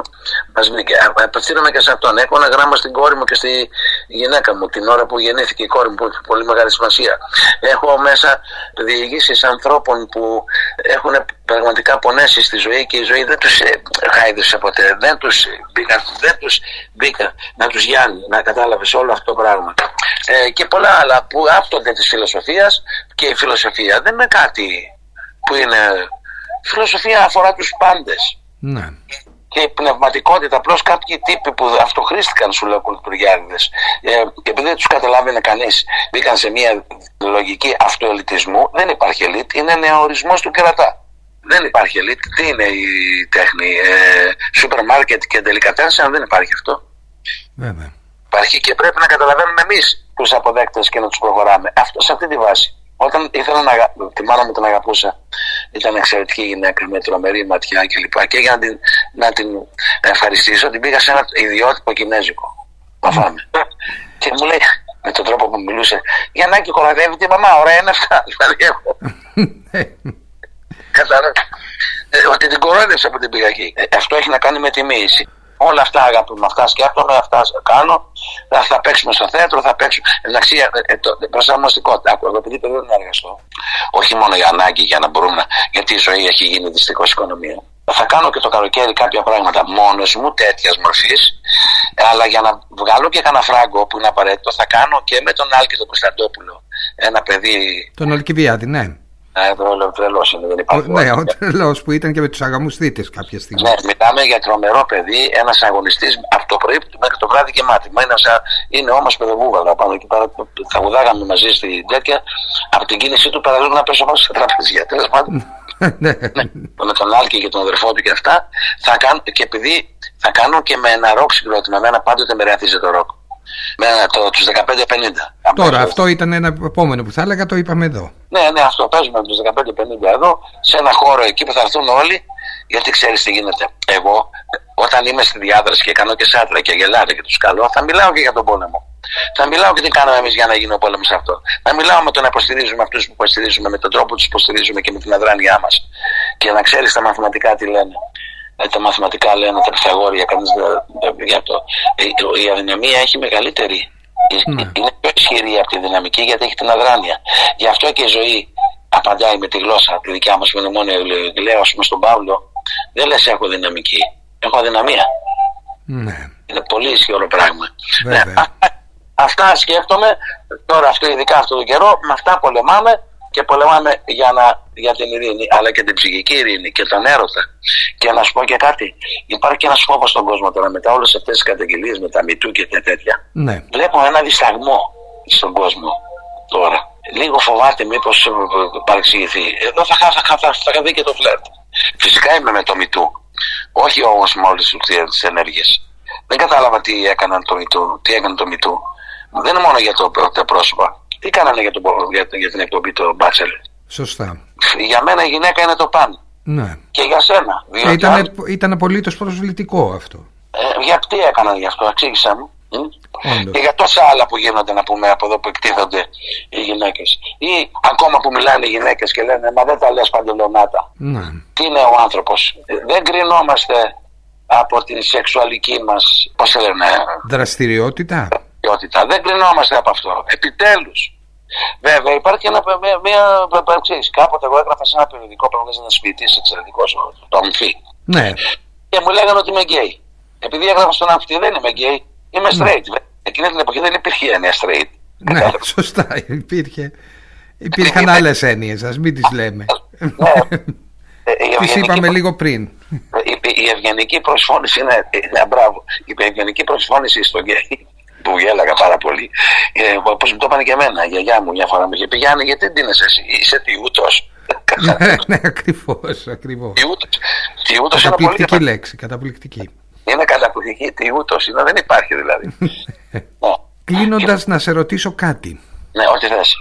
Μας βρήκε. Απευθύνομαι και σε αυτόν. Έχω ένα γράμμα στην κόρη μου και στη γυναίκα μου την ώρα που γεννήθηκε η κόρη μου, που έχει πολύ μεγάλη σημασία. Έχω μέσα διηγήσεις ανθρώπων που έχουν πραγματικά πονέσει στη ζωή και η ζωή δεν τους ε, χάιδεσε ποτέ. Δεν τους μπήκα, δεν τους μπήκα να τους γιάνει, να κατάλαβες όλο αυτό το πράγμα. Ε, και πολλά άλλα που άπτονται της φιλοσοφίας και η φιλοσοφία δεν είναι κάτι που είναι... Η φιλοσοφία αφορά τους πάντες. Ναι. Και η πνευματικότητα, απλώς κάποιοι τύποι που αυτοχρήστηκαν σου λέω κουλτουριάδες, ε, και επειδή δεν τους καταλάβαινε κανείς, μπήκαν σε μια λογική αυτοελιτισμού. Δεν υπάρχει ελίτ, είναι νεοορισμός του κερατά. Δεν υπάρχει ελίτ. Τι είναι η τέχνη, ε, σούπερ μάρκετ και αν δεν υπάρχει αυτό. Βέβαια. Υπάρχει και πρέπει να καταλαβαίνουμε εμείς τους αποδέκτες και να τους προχωράμε. Αυτό σε αυτή τη βάση. Όταν ήθελα να. Τη μάνα μου την αγαπούσα. Ήταν εξαιρετική γυναίκα με τρομερή ματιά κλπ. Και, και για να την, να την ευχαριστήσω, την πήγα σε ένα ιδιότυπο κινέζικο. Να φάμε. και μου λέει με τον τρόπο που μιλούσε, Για να κοραδεύει τη μαμά, ωραία είναι αυτά. Δηλαδή έχω. Κατάλαβε. Ε, ότι την κορώνευσα από την πήγα εκεί. Ε, αυτό έχει να κάνει με τη μίση. Όλα αυτά αγαπητοί αυτά σκέφτομαι, αυτά κάνω. Θα, θα παίξουμε στο θέατρο, θα παίξουμε. Εντάξει, ε, ε, το, προσαρμοστικότητα. Άκου, εγώ επειδή πρέπει να εργαστώ. Όχι μόνο για ανάγκη, για να μπορούμε να. Γιατί η ζωή έχει γίνει δυστυχώς οικονομία. Θα κάνω και το καλοκαίρι κάποια πράγματα μόνος μου τέτοιας μορφής, αλλά για να βγάλω και κανένα φράγκο που είναι απαραίτητο, θα κάνω και με τον Άλκη τον Κωνσταντόπουλο. Ένα παιδί. Τον Αλκιβιάδη, ναι. Ναι, ο τρελός είναι, δεν υπάρχει. Ναι, ο τρελός που ήταν και με τους αγαμουστήτε κάποια στιγμή. Ναι, μιλάμε για τρομερό παιδί, ένας αγωνιστής από το πρωί μέχρι το βράδυ και μάτι. Είναι, είναι όμως παιδοβούγαλα πάνω εκεί πέρα. Τραγουδάγαμε μαζί στην τέτοια. Από την κίνησή του παραδείγμα να πέσω πάνω σε τραπεζιά. Τέλος πάντων. ναι. ναι. Με τον Άλκη και τον αδερφό του και αυτά. Θα κάνω, και επειδή θα κάνω και με ένα ροκ συγκρότημα. Εμένα πάντοτε με ρεαθίζει το ροκ με το, τους 15-50. Τώρα αυτό ήταν ένα επόμενο που θα έλεγα το είπαμε εδώ. Ναι, ναι, αυτό παίζουμε με τους 15-50 εδώ σε ένα χώρο εκεί που θα έρθουν όλοι γιατί ξέρεις τι γίνεται. Εγώ όταν είμαι στη διάδραση και κάνω και σάτρα και γελάρε και τους καλώ θα μιλάω και για τον πόλεμο. Θα μιλάω και τι κάναμε εμείς για να γίνει ο πόλεμος αυτό. Θα μιλάω με το να υποστηρίζουμε αυτούς που υποστηρίζουμε, με τον τρόπο που τους υποστηρίζουμε και με την αδράνειά μας. Και να ξέρεις τα μαθηματικά τι λένε. Ε, τα μαθηματικά λένε τα Πυθαγόρια, κανείς για το. Ε, η αδυναμία έχει μεγαλύτερη. Ναι. Είναι πιο ισχυρή από τη δυναμική γιατί έχει την αδράνεια. Γι' αυτό και η ζωή απαντάει με τη γλώσσα τη δικιά μα μνημόνια. Λέω, ας πούμε, στον Παύλο, δεν λες έχω δυναμική. Έχω αδυναμία. Ναι. Είναι πολύ ισχυρό πράγμα. Βέβαια. Ναι, αυτά σκέφτομαι. Τώρα, αυτό, ειδικά αυτόν τον καιρό, με αυτά πολεμάμε και πολεμάμε για, να, για την ειρήνη, αλλά και την ψυχική ειρήνη και τον έρωτα. Και να σου πω και κάτι. Υπάρχει και ένας φόβος στον κόσμο τώρα μετά όλες αυτές τις καταγγελίες με τα μητού και τέτοια. Ναι. Βλέπω ένα δισταγμό στον κόσμο τώρα. Λίγο φοβάται μήπως παρεξηγηθεί. Εδώ θα, θα, θα, θα, θα δει και το φλερτ. Φυσικά είμαι με το μητού. Όχι όμως με όλες τις ενέργειες. Δεν κατάλαβα τι έκαναν το μητού, τι έκανε το μητού. Δεν είναι μόνο για το, τα πρόσωπα. Τι κάνανε για, το, για, για την εκπομπή το Μπάτσελ; Σωστά. Για μένα η γυναίκα είναι το παν. Ναι. Και για σένα. Ε, διότι ήταν, αν- ήταν απολύτως προσβλητικό αυτό. ε, για τι έκαναν γι' αυτό, εξήγησέ μου. μ; Όντως. Και για τόσα άλλα που γίνονται να πούμε από εδώ που εκτίθονται οι γυναίκες. Ή ακόμα που μιλάνε οι γυναίκες και λένε Μα δεν τα λες παντελονάτα. Ναι. Τι είναι ο άνθρωπος; Δεν κρινόμαστε από την σεξουαλική μας, πώς λένε, Δραστηριότητα. Ποιότητα. Δεν κρινόμαστε από αυτό. Επιτέλους. Βέβαια, υπάρχει ένα, μια, μια, ξέρεις, κάποτε εγώ έγραφα σε ένα περιοδικό που έβγαζε ένας ποιητής εξαιρετικός, το Αμφί. Ναι. Και μου λέγανε ότι είμαι γκέι. Επειδή έγραφα στο Αμφί, δεν είμαι γκέι, είμαι straight. Εκείνη την εποχή δεν υπήρχε έννοια straight. Ναι, Κατάλαβες. σωστά. Υπήρχε. Υπήρχαν άλλες έννοιες, ας μην τις λέμε. Ναι. Ε, η Τις ευγενική είπαμε λίγο πριν. Η, η ευγενική προσφώνηση είναι, είναι μπράβο. Η ευγενική προσφώνηση στο γκέι που γέλαγα πάρα πολύ. Ε, Όπως μου το είπαν και εμένα, η γιαγιά μου μια φορά μου είχε πει Γιάννη, γιατί δεν είναι εσύ, είσαι τιούτο. ναι, ναι, ακριβώς. Ακριβώς. Τιούτο είναι πολύ. Καταπληκτική λέξη. Καταπληκτική. Είναι καταπληκτική τιούτο, είναι, δεν υπάρχει δηλαδή. ναι, Κλείνοντας, να σε ρωτήσω κάτι. ναι, ό,τι θες.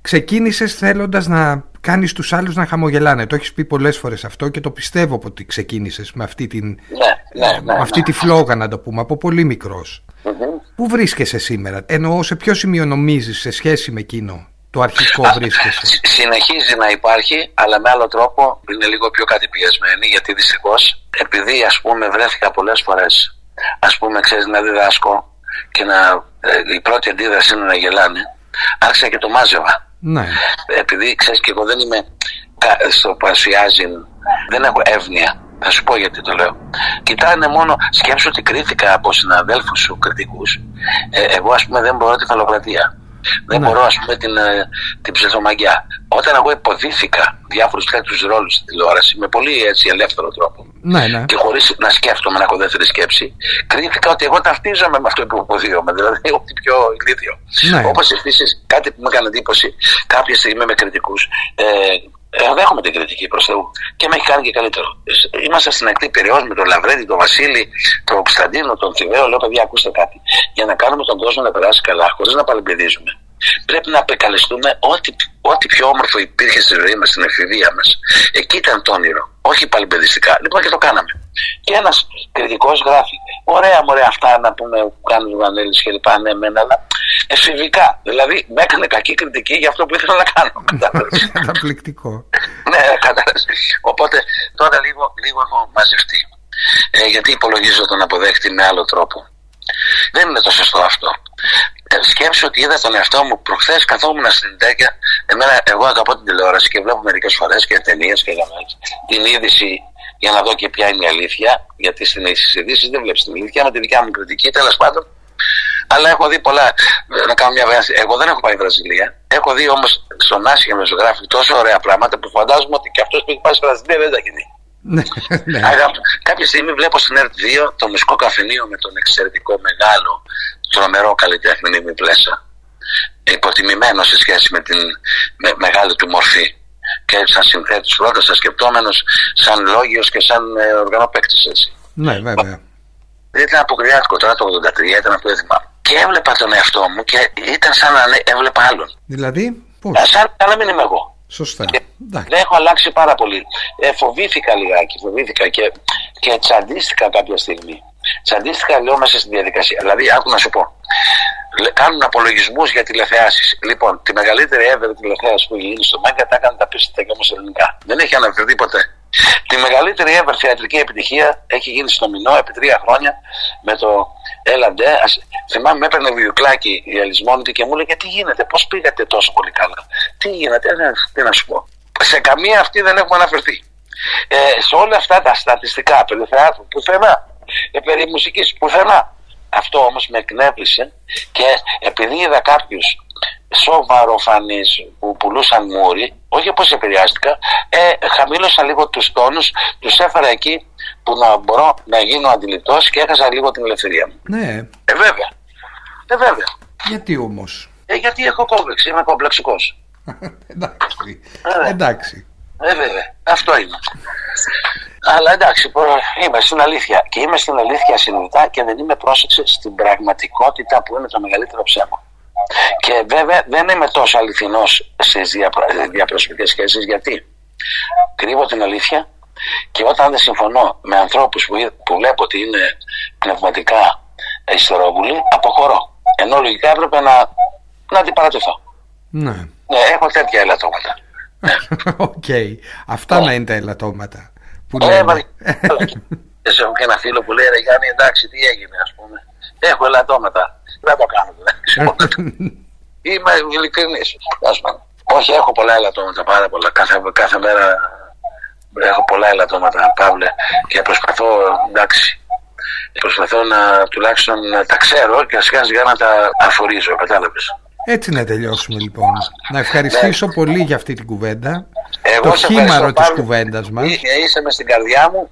Ξεκίνησες θέλοντας να κάνεις τους άλλους να χαμογελάνε. Το έχεις πει πολλές φορές αυτό και το πιστεύω ότι ξεκίνησες με αυτή, την, Ναι, ναι, ναι. με αυτή τη φλόγα, να το πούμε, από πολύ μικρός. Μμμ. Πού βρίσκεσαι σήμερα, εννοώ σε ποιο σημείο νομίζεις σε σχέση με εκείνο το αρχικό Α, βρίσκεσαι; συ- Συνεχίζει να υπάρχει, αλλά με άλλο τρόπο είναι λίγο πιο κατηπιεσμένη, γιατί δυστυχώς, επειδή ας πούμε βρέθηκα πολλές φορές, ας πούμε, ξέρεις να διδάσκω και να, ε, η πρώτη αντίδραση είναι να γελάνε, άρχισα και το μάζευα. Ναι, Επειδή ξέρεις και εγώ δεν είμαι κα- στο παρουσιάζει, δεν έχω εύνοια. Θα σου πω γιατί το λέω. Κοιτάνε μόνο, σκέψου ότι κρίθηκα από συναδέλφους σου κριτικούς. Ε, εγώ, ας πούμε, δεν μπορώ τη φαλοκρατία. Δεν Ναι. μπορώ, ας πούμε, την, ε, την ψευδομαγιά. Όταν εγώ υποδίθηκα διάφορους τέτοιους ρόλους στην τηλεόραση με πολύ έτσι ελεύθερο τρόπο ναι, ναι. και χωρίς να σκέφτομαι, να έχω δεύτερη σκέψη, κρίθηκα ότι εγώ ταυτίζομαι με αυτό που υποδίωμαι. Δηλαδή, ό,τι πιο ηλίθιο. Ναι. Όπως επίσης κάτι που μου έκανε εντύπωση κάποια στιγμή με κριτικούς. Ε, ε, δέχομαι την κριτική προς Θεού και με έχει κάνει και καλύτερο. Ε, Είμαστε στην ακτή περιόδου με τον Λαβρέντη, τον Βασίλη, τον Κωνσταντίνο, τον Θηβαίο. Λέω, παιδιά, ακούστε κάτι. Για να κάνουμε τον κόσμο να περάσει καλά, χωρίς να παρεμπεδίζουμε, πρέπει να απεκαλεστούμε ό,τι, ό,τι πιο όμορφο υπήρχε στη ζωή μας, στην εφηβεία μας. Εκεί ήταν το όνειρο, όχι παλιμπεδιστικά. Λοιπόν και το κάναμε. Και ένας κριτικός γράφει: Ωραία, μωρέ, αυτά να πούμε που κάνουν οι Βανέλης και λοιπά, ναι, μεν, αλλά εφηβικά. Δηλαδή, με έκανε κακή κριτική για αυτό που ήθελα να κάνω. Κατάλαβες. Καταπληκτικό. ναι, κατάλαβες. Οπότε τώρα λίγο, λίγο έχω μαζευτεί. Ε, γιατί υπολογίζω τον αποδέχτη με άλλο τρόπο. Δεν είναι το σωστό αυτό. Ε, σκέψου ότι είδα τον εαυτό μου προχθές καθόμουν στην τέκια. Εμένα, εγώ αγαπώ την τηλεόραση και βλέπω μερικές φορές και ταινίες και γραμμές. Την είδηση για να δω και ποια είναι η αλήθεια. Γιατί στην ειδήσεις δεν βλέπεις την αλήθεια με τη δικιά μου κριτική τέλος πάντων. Αλλά έχω δει πολλά. ε, Να κάνω μια βάση. Εγώ δεν έχω πάει Βραζιλία. Έχω δει όμως στον Άσια με ζωγράφη τόσο ωραία πράγματα που φαντάζομαι ότι και αυτός που έχει πάει στη Βραζιλία δεν τα έχει δει. ναι, ναι. Αγάπη, κάποια στιγμή βλέπω στην ΕΡΤ 2 το μουσικό καφενείο με τον εξαιρετικό μεγάλο τρομερό καλλιτέχνη Νίμη Πλέσα. Υποτιμημένο σε σχέση με την με, μεγάλη του μορφή. Και σαν συνθέτης πρώτα, σαν σκεπτόμενος, σαν λόγιος και σαν ε, οργανοπαίκτης έτσι. ναι, βέβαια. Ήταν αποκριάτικο τώρα το 83, ήταν αυτό δεν θυμάμαι. Και έβλεπα τον εαυτό μου και ήταν σαν να ναι, έβλεπα άλλον. Δηλαδή, πώς; Ε, Σαν, σαν να μην είμαι εγώ. Σωστά. Και Εντάξει. δεν έχω αλλάξει πάρα πολύ. Ε, φοβήθηκα λιγάκι, φοβήθηκα και, και τσαντίστηκα κάποια στιγμή. Τσαντίστηκα, λέω, μέσα στη διαδικασία. Δηλαδή, άκου να σου πω. Λε- Κάνουν απολογισμούς για τηλεθεάσεις. Λοιπόν, τη μεγαλύτερη ever τηλεθέαση που έχει γίνει στο Μάγκα τα έκανε τα πίστα και όμως ελληνικά. Δεν έχει αναφερθεί ποτέ. Τη μεγαλύτερη ever θεατρική επιτυχία έχει γίνει στο Μινό επί τρία χρόνια με το Έλα ντε, ας... θυμάμαι με έπαιρνε βιβλιοκλάκι η Ελισμόνητη και μου έλεγε τι γίνεται, πώς πήγατε τόσο πολύ καλά; Τι γίνεται, ε, τι να σου πω. Σε καμία αυτή δεν έχουμε αναφερθεί. Ε, σε όλα αυτά τα στατιστικά περί θεάτρου, πουθενά. Ε, περί μουσικής, πουθενά. Αυτό όμως με εκνεύρισε και επειδή είδα κάποιους σοβαροφανείς που πουλούσαν μούρι, όχι πως επηρεάστηκα, ε, χαμήλωσα λίγο τους τόνους, τους έφερα εκεί που να μπορώ να γίνω αντιληπτός και έχασα λίγο την ελευθερία μου. Ναι. Ε, βέβαια. Ε, βέβαια. Γιατί όμως; Ε, γιατί έχω κόμπλεξ, είμαι κομπλεξικός. εντάξει. Ε, εντάξει. Ε, βέβαια. Αυτό είναι. Αλλά εντάξει, είμαι στην αλήθεια. Και είμαι στην αλήθεια συνειδητά και δεν είμαι πρόσεξε στην πραγματικότητα που είναι το μεγαλύτερο ψέμα. Και βέβαια δεν είμαι τόσο αληθινός στις διαπροσωπικές σχέσεις. Γιατί κρύβω την αλήθεια και όταν δεν συμφωνώ με ανθρώπους που, που βλέπω ότι είναι πνευματικά υστερόβουλοι, αποχωρώ. Ενώ λογικά έπρεπε να, να αντιπαρατεθώ. Ναι. ναι. έχω τέτοια ελαττώματα. OK. Okay. Αυτά να είναι τα ελαττώματα. Που ε, λέμε. έχω και ένα φίλο που λέει ρε Γιάννη εντάξει τι έγινε ας πούμε. Έχω ελαττώματα. Δεν το κάνω Είμαι ειλικρινής. Όχι, έχω πολλά ελαττώματα, πάρα πολλά. Κάθε, κάθε μέρα έχω πολλά ελαττώματα, Παύλε, και προσπαθώ, εντάξει, προσπαθώ να τουλάχιστον να τα ξέρω και σιγά σιγά να τα αφορίζω, κατάλαβες. Έτσι να τελειώσουμε λοιπόν. Να ευχαριστήσω ναι. πολύ για αυτή την κουβέντα. Εγώ το χήμαρο της κουβέντας μας. Είσαι μες στην καρδιά μου